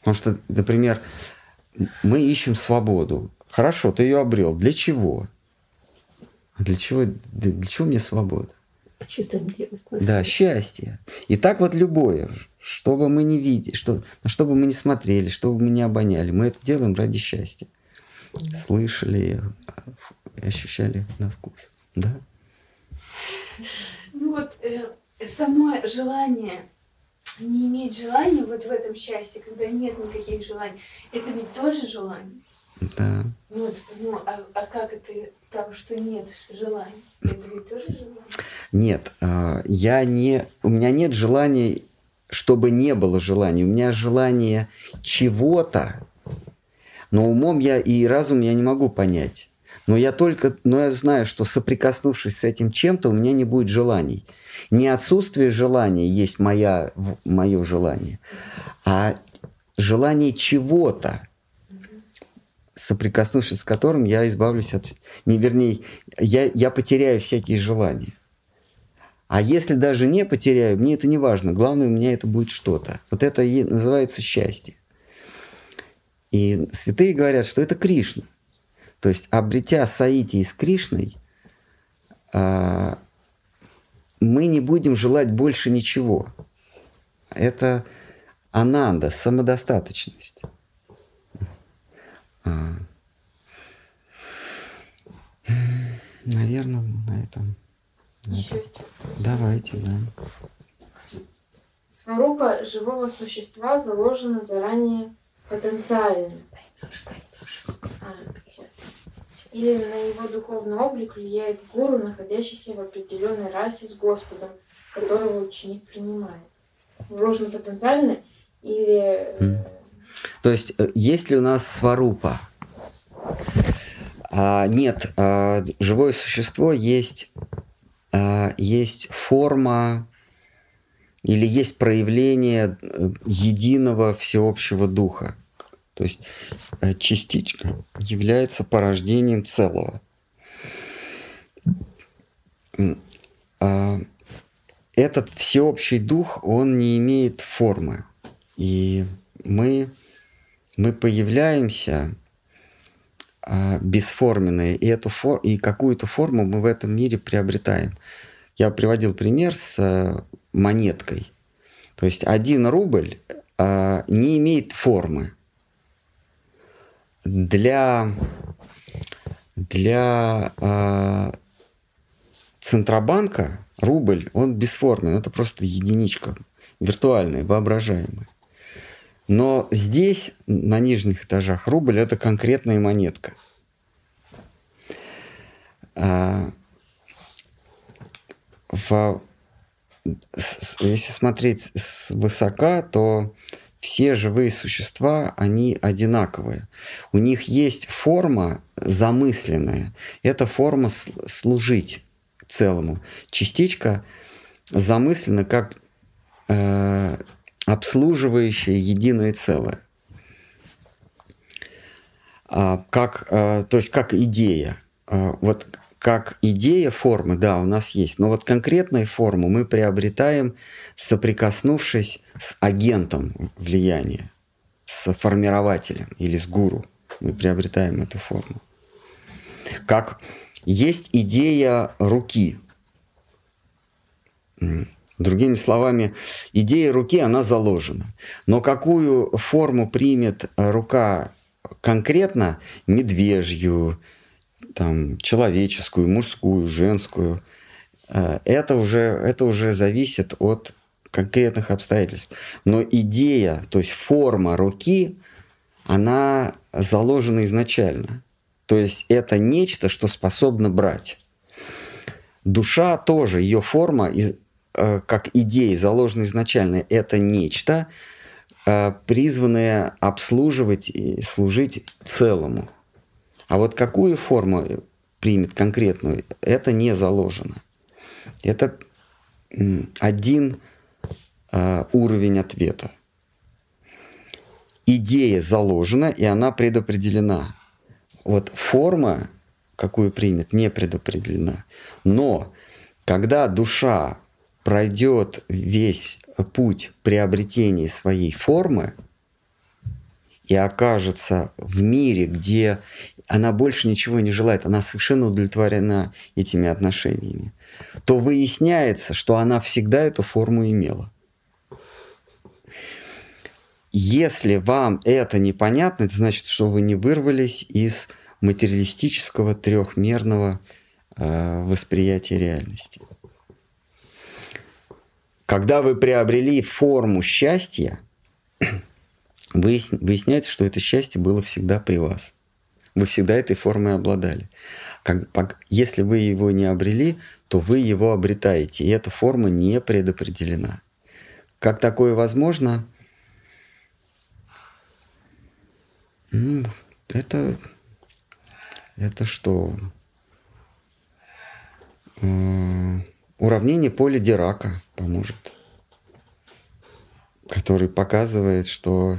A: Потому что, например, мы ищем свободу. Хорошо, ты ее обрел. Для чего? Для чего, для, для чего мне свобода?
D: А что там делать?
A: Да, счастье. И так вот любое, что бы мы не видели, что, на что бы мы не смотрели, что бы мы не обоняли, мы это делаем ради счастья. Слышали, а, ощущали на вкус. Да?
C: Ну вот э, само желание, не иметь желания вот в этом счастье, когда нет никаких желаний, это ведь тоже желание.
A: Да.
C: Ну, ну а, а как это там, что нет желаний? Это ведь тоже желание?
A: Нет, а, я не, у меня нет желания, чтобы не было желания. У меня желание чего-то, но умом я и разум я не могу понять. Но я только, но я знаю, что соприкоснувшись с этим чем-то, у меня не будет желаний. Не отсутствие желания есть моя, мое желание, а желание чего-то, соприкоснувшись с которым я избавлюсь от... Не, вернее, я, я потеряю всякие желания. А если даже не потеряю, мне это не важно. Главное, у меня это будет что-то. Вот это и называется счастье. И святые говорят, что это Кришна. То есть, обретя Саити с Кришной, а, мы не будем желать больше ничего. Это ананда, самодостаточность. А, наверное, на этом.
C: Еще вопрос.
A: Давайте, да.
C: Сварупа живого существа заложена заранее потенциально. А, сейчас. Или на его духовный облик влияет гуру, находящийся в определенной расе с Господом, которого ученик принимает. Заложено потенциально или... э,
A: То есть, э, есть ли у нас сварупа? А, нет, а, живое существо есть, а, есть форма или есть проявление э, единого всеобщего духа. То есть э, частичка является порождением целого. А, Этот всеобщий дух, он не имеет формы. И мы, мы появляемся а, бесформенные, и, эту фор- и какую-то форму мы в этом мире приобретаем. Я приводил пример с э, монеткой. То есть один рубль а, не имеет формы. Для, для а, Центробанка рубль, он бесформен, это просто единичка, виртуальная, воображаемая. Но здесь, на нижних этажах, рубль это конкретная монетка. А, в- если смотреть с высока, то все живые существа, они одинаковые. У них есть форма замысленная. Это форма служить целому. Частичка замыслена как э, обслуживающее единое целое. А, как, э, то есть как идея. А, вот как идея формы, да, у нас есть. Но вот конкретную форму мы приобретаем, соприкоснувшись с агентом влияния, с формирователем или с гуру. Мы приобретаем эту форму. Как есть идея руки. Другими словами, идея руки, она заложена. Но какую форму примет рука конкретно, медвежью, там, человеческую, мужскую, женскую, э, это уже, это уже зависит от конкретных обстоятельств. Но идея, то есть форма руки, она заложена изначально. То есть это нечто, что способно брать. Душа тоже, ее форма, э, как идея, заложена изначально, это нечто, э, призванное обслуживать и служить целому. А вот какую форму примет конкретную, это не заложено. Это один э, уровень ответа. Идея заложена, и она предопределена. Вот форма, какую примет, не предопределена. Но когда душа пройдет весь путь приобретения своей формы и окажется в мире, где она больше ничего не желает, она совершенно удовлетворена этими отношениями, то выясняется, что она всегда эту форму имела. Если вам это непонятно, это значит, что вы не вырвались из материалистического трехмерного э, восприятия реальности. Когда вы приобрели форму счастья, выяс- выясняется, что это счастье было всегда при вас. Вы всегда этой формой обладали. Если вы его не обрели, то вы его обретаете, и эта форма не предопределена. Как такое возможно? М, Это, это что? Э, Уравнение поля Дирака поможет, который показывает, что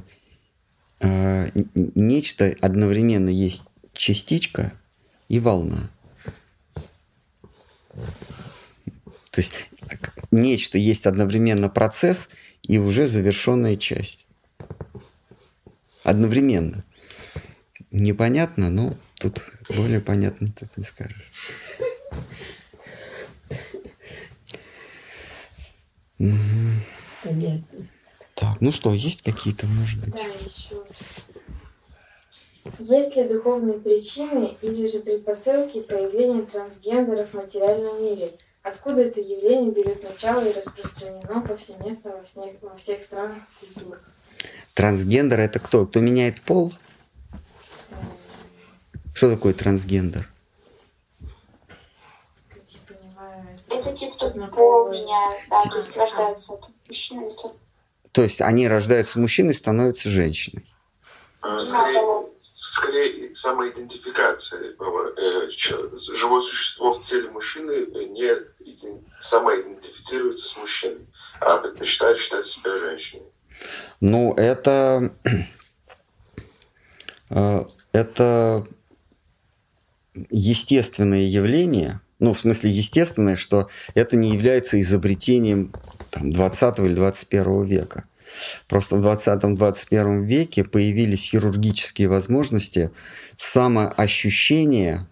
A: э, нечто одновременно есть частичка и волна. То есть нечто есть одновременно процесс и уже завершенная часть. Одновременно. Непонятно, но тут более понятно тут не скажешь.
D: Понятно.
A: Так, ну что, есть какие-то, может быть?
C: Да, еще. Есть ли духовные причины или же предпосылки появления трансгендеров в материальном мире? Откуда это явление берет начало и распространено повсеместно во всех, во всех странах и культурах?
A: Трансгендер это кто? Кто меняет пол? Что такое трансгендер?
C: Как я понимаю,
E: Это те, кто пол
C: пол.
E: меняют, да, то есть рождаются от мужчины.
A: То есть они рождаются мужчиной и становятся женщиной.
G: Скорее, скорее самоидентификация. Э, Живое существо в теле мужчины э, не самоидентифицируется с мужчиной, а предпочитает считать себя женщиной.
A: Ну, это... э, Это естественное явление, ну, в смысле естественное, что это не является изобретением там, 20 или 21 века. Просто в 20-21 веке появились хирургические возможности самоощущения,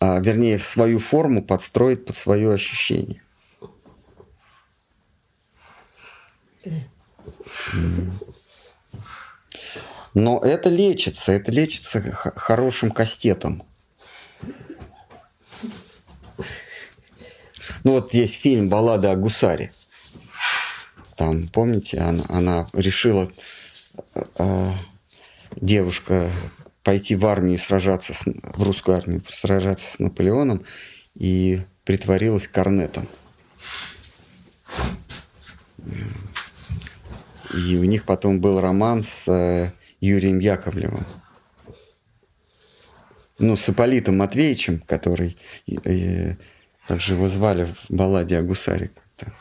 A: а, вернее, свою форму подстроить под свое ощущение. Но это лечится, это лечится хорошим кастетом. Ну вот есть фильм «Баллада о гусаре». Там, помните, она, она решила, э, э, девушка, пойти в армию сражаться, с, в русскую армию, сражаться с Наполеоном и притворилась корнетом. И у них потом был роман с э, Юрием Яковлевым. Ну, с Ипполитом Матвеевичем, который, э, как же его звали в балладе о гусаре как-то.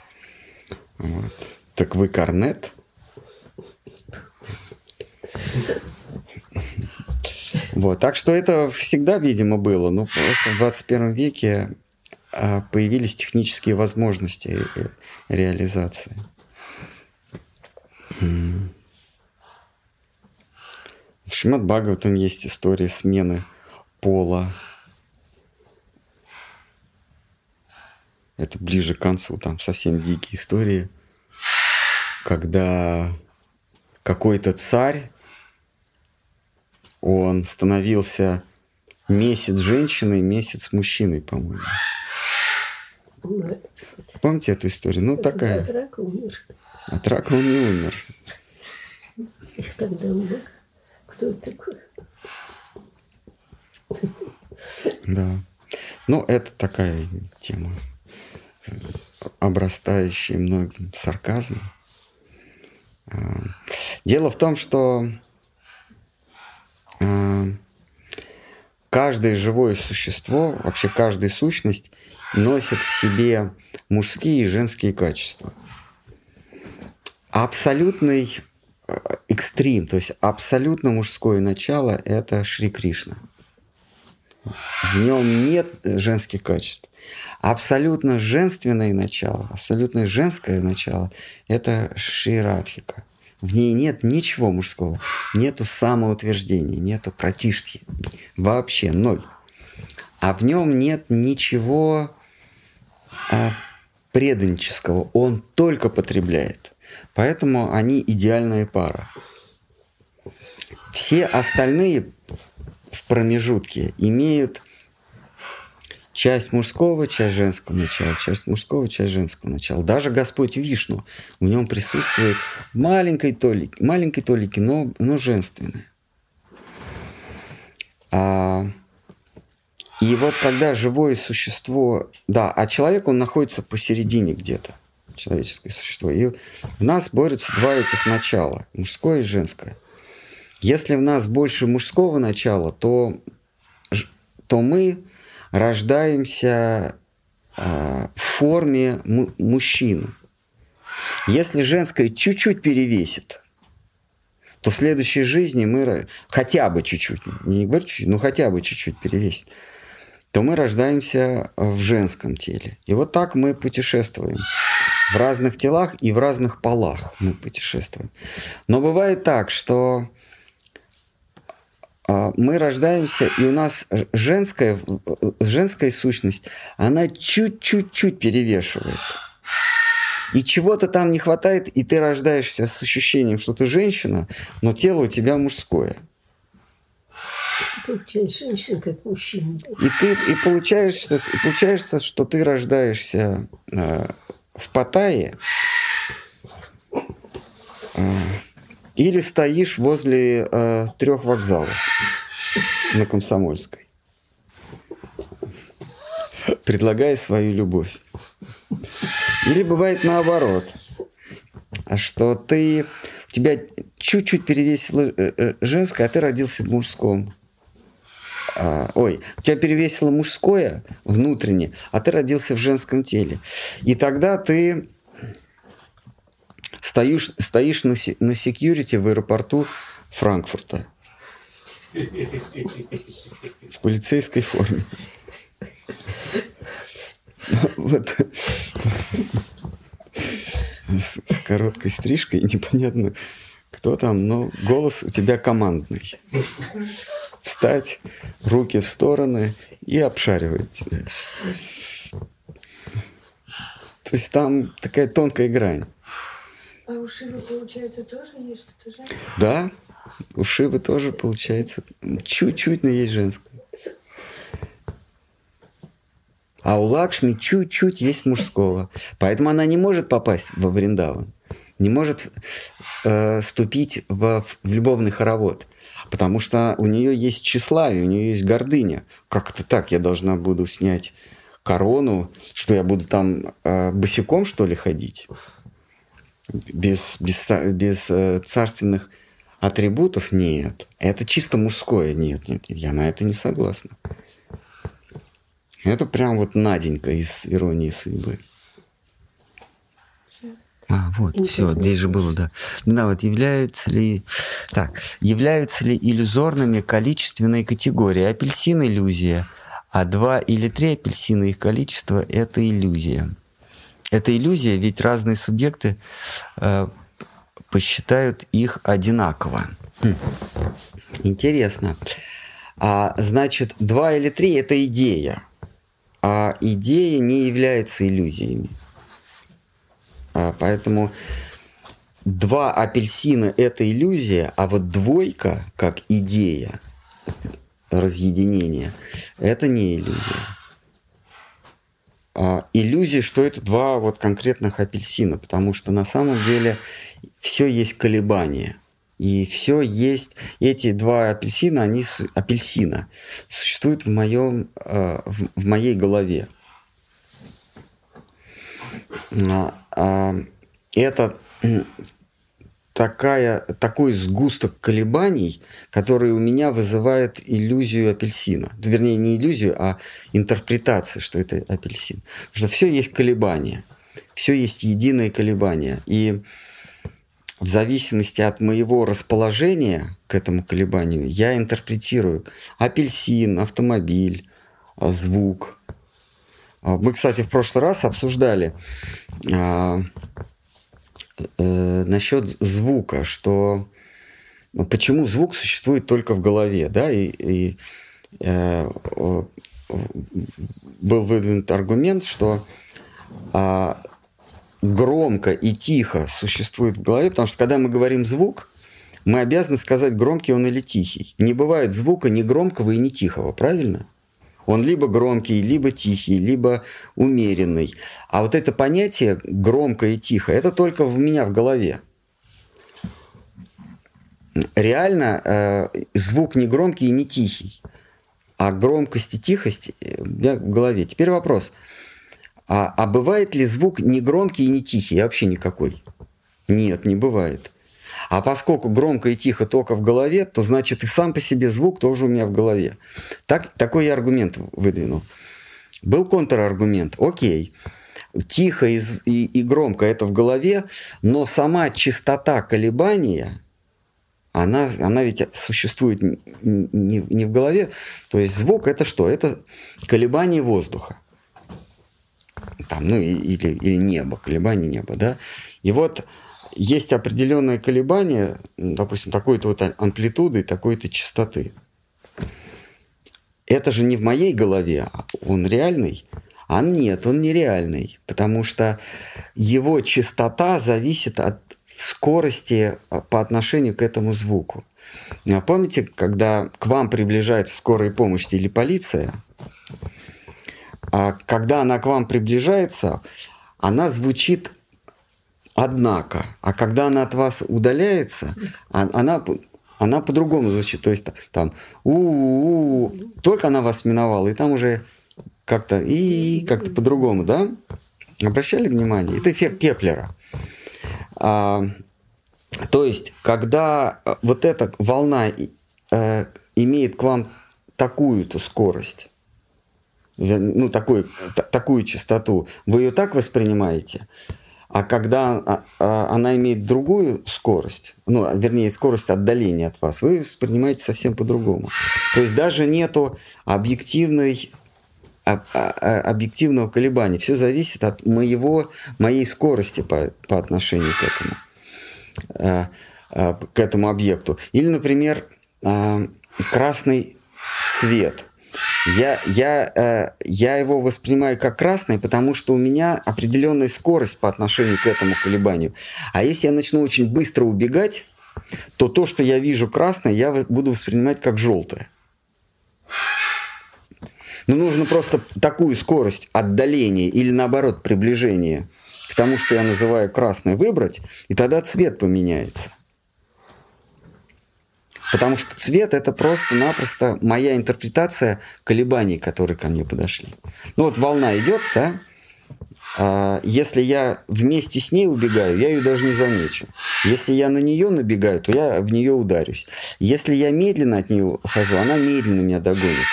A: Вот. Так вы корнет? Вот, так что это всегда, видимо, было. Ну, просто в 21 веке а, появились технические возможности э, реализации. В Шримад Бхагаватам есть история смены пола. Это ближе к концу, там совсем дикие истории, когда какой-то царь, он становился месяц женщиной, месяц мужчиной, по-моему. Помните эту историю? Ну, такая.
D: от рака умер.
A: От рака он не умер.
D: Их тогда умер. Кто это такой?
A: Да. Ну, это такая тема, обрастающая многим сарказмом. А, Дело в том, что а, каждое живое существо, вообще каждая сущность носит в себе мужские и женские качества. Абсолютный э, экстрим, то есть абсолютно мужское начало – это Шри Кришна. В нем нет женских качеств. Абсолютно женственное начало, абсолютно женское начало – это Ширадхика. В ней нет ничего мужского, нету самоутверждения, нету протишки, вообще ноль. А в нем нет ничего а, преданнического, он только потребляет. Поэтому они идеальная пара. Все остальные в промежутке имеют часть мужского, часть женского начала, часть мужского, часть женского начала. Даже Господь Вишну, в нем присутствует маленькой толики, маленькой толики, но, но женственное. А, и вот когда живое существо, да, а человек, он находится посередине где-то, человеческое существо. И в нас борются два этих начала, мужское и женское. Если в нас больше мужского начала, то, то мы рождаемся а, в форме му- мужчины. Если женское чуть-чуть перевесит, то в следующей жизни мы хотя бы чуть-чуть, не говорю чуть-чуть, но хотя бы чуть-чуть перевесит, то мы рождаемся в женском теле. И вот так мы путешествуем. В разных телах и в разных полах мы путешествуем. Но бывает так, что мы рождаемся, и у нас женская, э, женская сущность, она чуть-чуть-чуть перевешивает. И чего-то там не хватает, и ты рождаешься с ощущением, что ты женщина, но тело у тебя мужское.
D: Получается, женщина как мужчина.
A: И ты и получаешься, и получается, что ты рождаешься э, в Паттайе э, или стоишь возле э, трех вокзалов на Комсомольской, предлагая свою любовь. Или бывает наоборот, что ты у тебя чуть-чуть перевесило э, э, женское, а ты родился в мужском. А, ой, тебя перевесило мужское внутренне, а ты родился в женском теле. И тогда ты стоишь, стоишь на, на секьюрити в аэропорту Франкфурта в полицейской форме. Вот. С, с короткой стрижкой, непонятно, кто там, но голос у тебя командный. Встать, руки в стороны и обшаривать тебя. То есть там такая тонкая грань.
C: А у Шивы, получается, тоже есть что-то женское?
A: Да, у Шивы тоже получается чуть-чуть, но есть женское. А у Лакшми чуть-чуть есть мужского. Поэтому она не может попасть во Вриндаван. Не может э, ступить в, в любовный хоровод. Потому что у нее есть тщеславие, у нее есть гордыня. Как это так? Я должна буду снять корону, что я буду там э, босиком, что ли, ходить? Без, без, без э, царственных атрибутов? Нет. Это чисто мужское. Нет, нет, я на это не согласна. Это прям вот Наденька из «Иронии судьбы». А, вот, все, здесь же было, да. Да, вот являются ли... Так, являются ли иллюзорными количественные категории? Апельсин – иллюзия, а два или три апельсина, их количество – это иллюзия. Это иллюзия, ведь разные субъекты э, посчитают их одинаково. Хм. Интересно. А, значит, два или три – это идея, а идея не является иллюзиями. А, поэтому два апельсина – это иллюзия, а вот двойка, как идея разъединения, это не иллюзия. А, иллюзия, что это два вот конкретных апельсина, потому что на самом деле все есть колебания. И все есть, эти два апельсина, они апельсина существуют в моем, э, в, моей голове. А, а, это такая, такой сгусток колебаний, который у меня вызывает иллюзию апельсина. Вернее, не иллюзию, а интерпретацию, что это апельсин. Потому что все есть колебания, все есть единое колебание. И в зависимости от моего расположения к этому колебанию, я интерпретирую апельсин, автомобиль, а, звук. А, Мы, кстати, в прошлый раз обсуждали а, э, насчет звука, что ну, почему звук существует только в голове, да, и, и, э, был выдвинут аргумент, что а, громко и тихо существует в голове, потому что когда мы говорим звук, мы обязаны сказать, громкий он или тихий. Не бывает звука ни громкого и ни тихого, правильно? Он либо громкий, либо тихий, либо умеренный. А вот это понятие громко и тихо, это только в меня в голове. Реально э, звук не громкий и не тихий, а громкость и тихость э, у меня в голове. Теперь вопрос. А, а бывает ли звук не громкий и не тихий? Вообще никакой. Нет, не бывает. А поскольку громко и тихо только в голове, то значит и сам по себе звук тоже у меня в голове. Так, такой я аргумент выдвинул. Был контраргумент. Окей, тихо и, и- и громко это в голове, но сама частота колебания, она, она ведь существует не, не в голове. То есть звук это что? Это колебание воздуха. Там, ну, или, или небо, колебание неба, да. И вот есть определенное колебание, м, допустим, такой-то вот амплитуды такой-то частоты. Это же не в моей голове, а он реальный. А нет, он нереальный, потому что его частота зависит от скорости а, по отношению к этому звуку. А помните, когда к вам приближается скорая помощь или полиция, а когда она к вам приближается, она звучит однако, а когда она от вас удаляется, а- она, она по-другому звучит. То есть там у, -у, -у только она вас миновала, и там уже как-то и как-то по-другому, да? Обращали внимание? Это эффект Кеплера. А, то есть, когда э, вот эта волна э, имеет к вам такую-то скорость, ну, такой, такую частоту, вы ее так воспринимаете, а когда а, а, она имеет другую скорость, ну, вернее, скорость отдаления от вас, вы воспринимаете совсем по-другому. То есть даже нету объективной объективного колебания. Все зависит от моего, моей скорости по, по отношению к этому, э, э, к этому объекту. Или, например, э, красный цвет. Я, я, я его воспринимаю как красный, потому что у меня определенная скорость по отношению к этому колебанию. А если я начну очень быстро убегать, то то, что я вижу красное, я буду воспринимать как желтое. Но ну, нужно просто такую скорость отдаления или наоборот приближения к тому, что я называю красный, выбрать, и тогда цвет поменяется. Потому что цвет это просто-напросто моя интерпретация колебаний, которые ко мне подошли. Ну вот волна идет, да? А если я вместе с ней убегаю, я ее даже не замечу. Если я на нее набегаю, то я в нее ударюсь. Если я медленно от нее ухожу, она медленно меня догонит.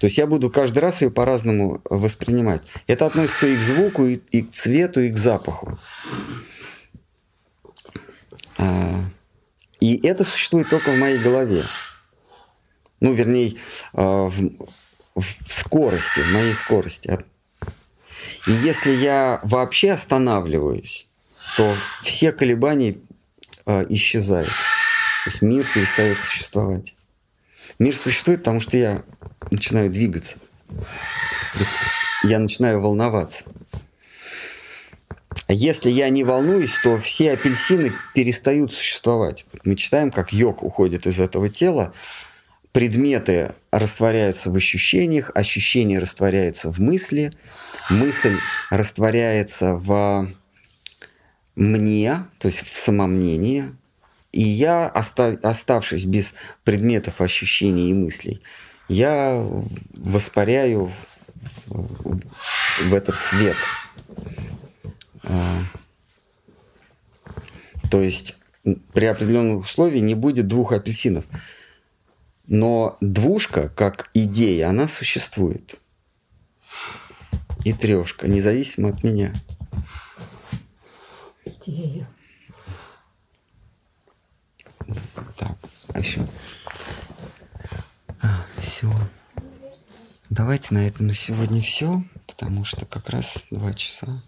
A: То есть я буду каждый раз ее по-разному воспринимать. Это относится и к звуку, и, и к цвету, и к запаху. А, и это существует только в моей голове. Ну, вернее, а, в, в скорости, в моей скорости. И если я вообще останавливаюсь, то все колебания э, исчезают. То есть мир перестает существовать. Мир существует, потому что я начинаю двигаться. Я начинаю волноваться. Если я не волнуюсь, то все апельсины перестают существовать. Мы читаем, как йог уходит из этого тела, предметы растворяются в ощущениях, ощущения растворяются в мысли, мысль растворяется в мне, то есть в самомнении, и я, оставшись без предметов ощущений и мыслей, я воспаряю в этот свет. А, то есть при определенных условиях не будет двух апельсинов. Но двушка, как идея, она существует. И трешка, независимо от меня.
D: Идея.
A: Так, а еще. А, все. Давайте на этом на сегодня все, потому что как раз два часа.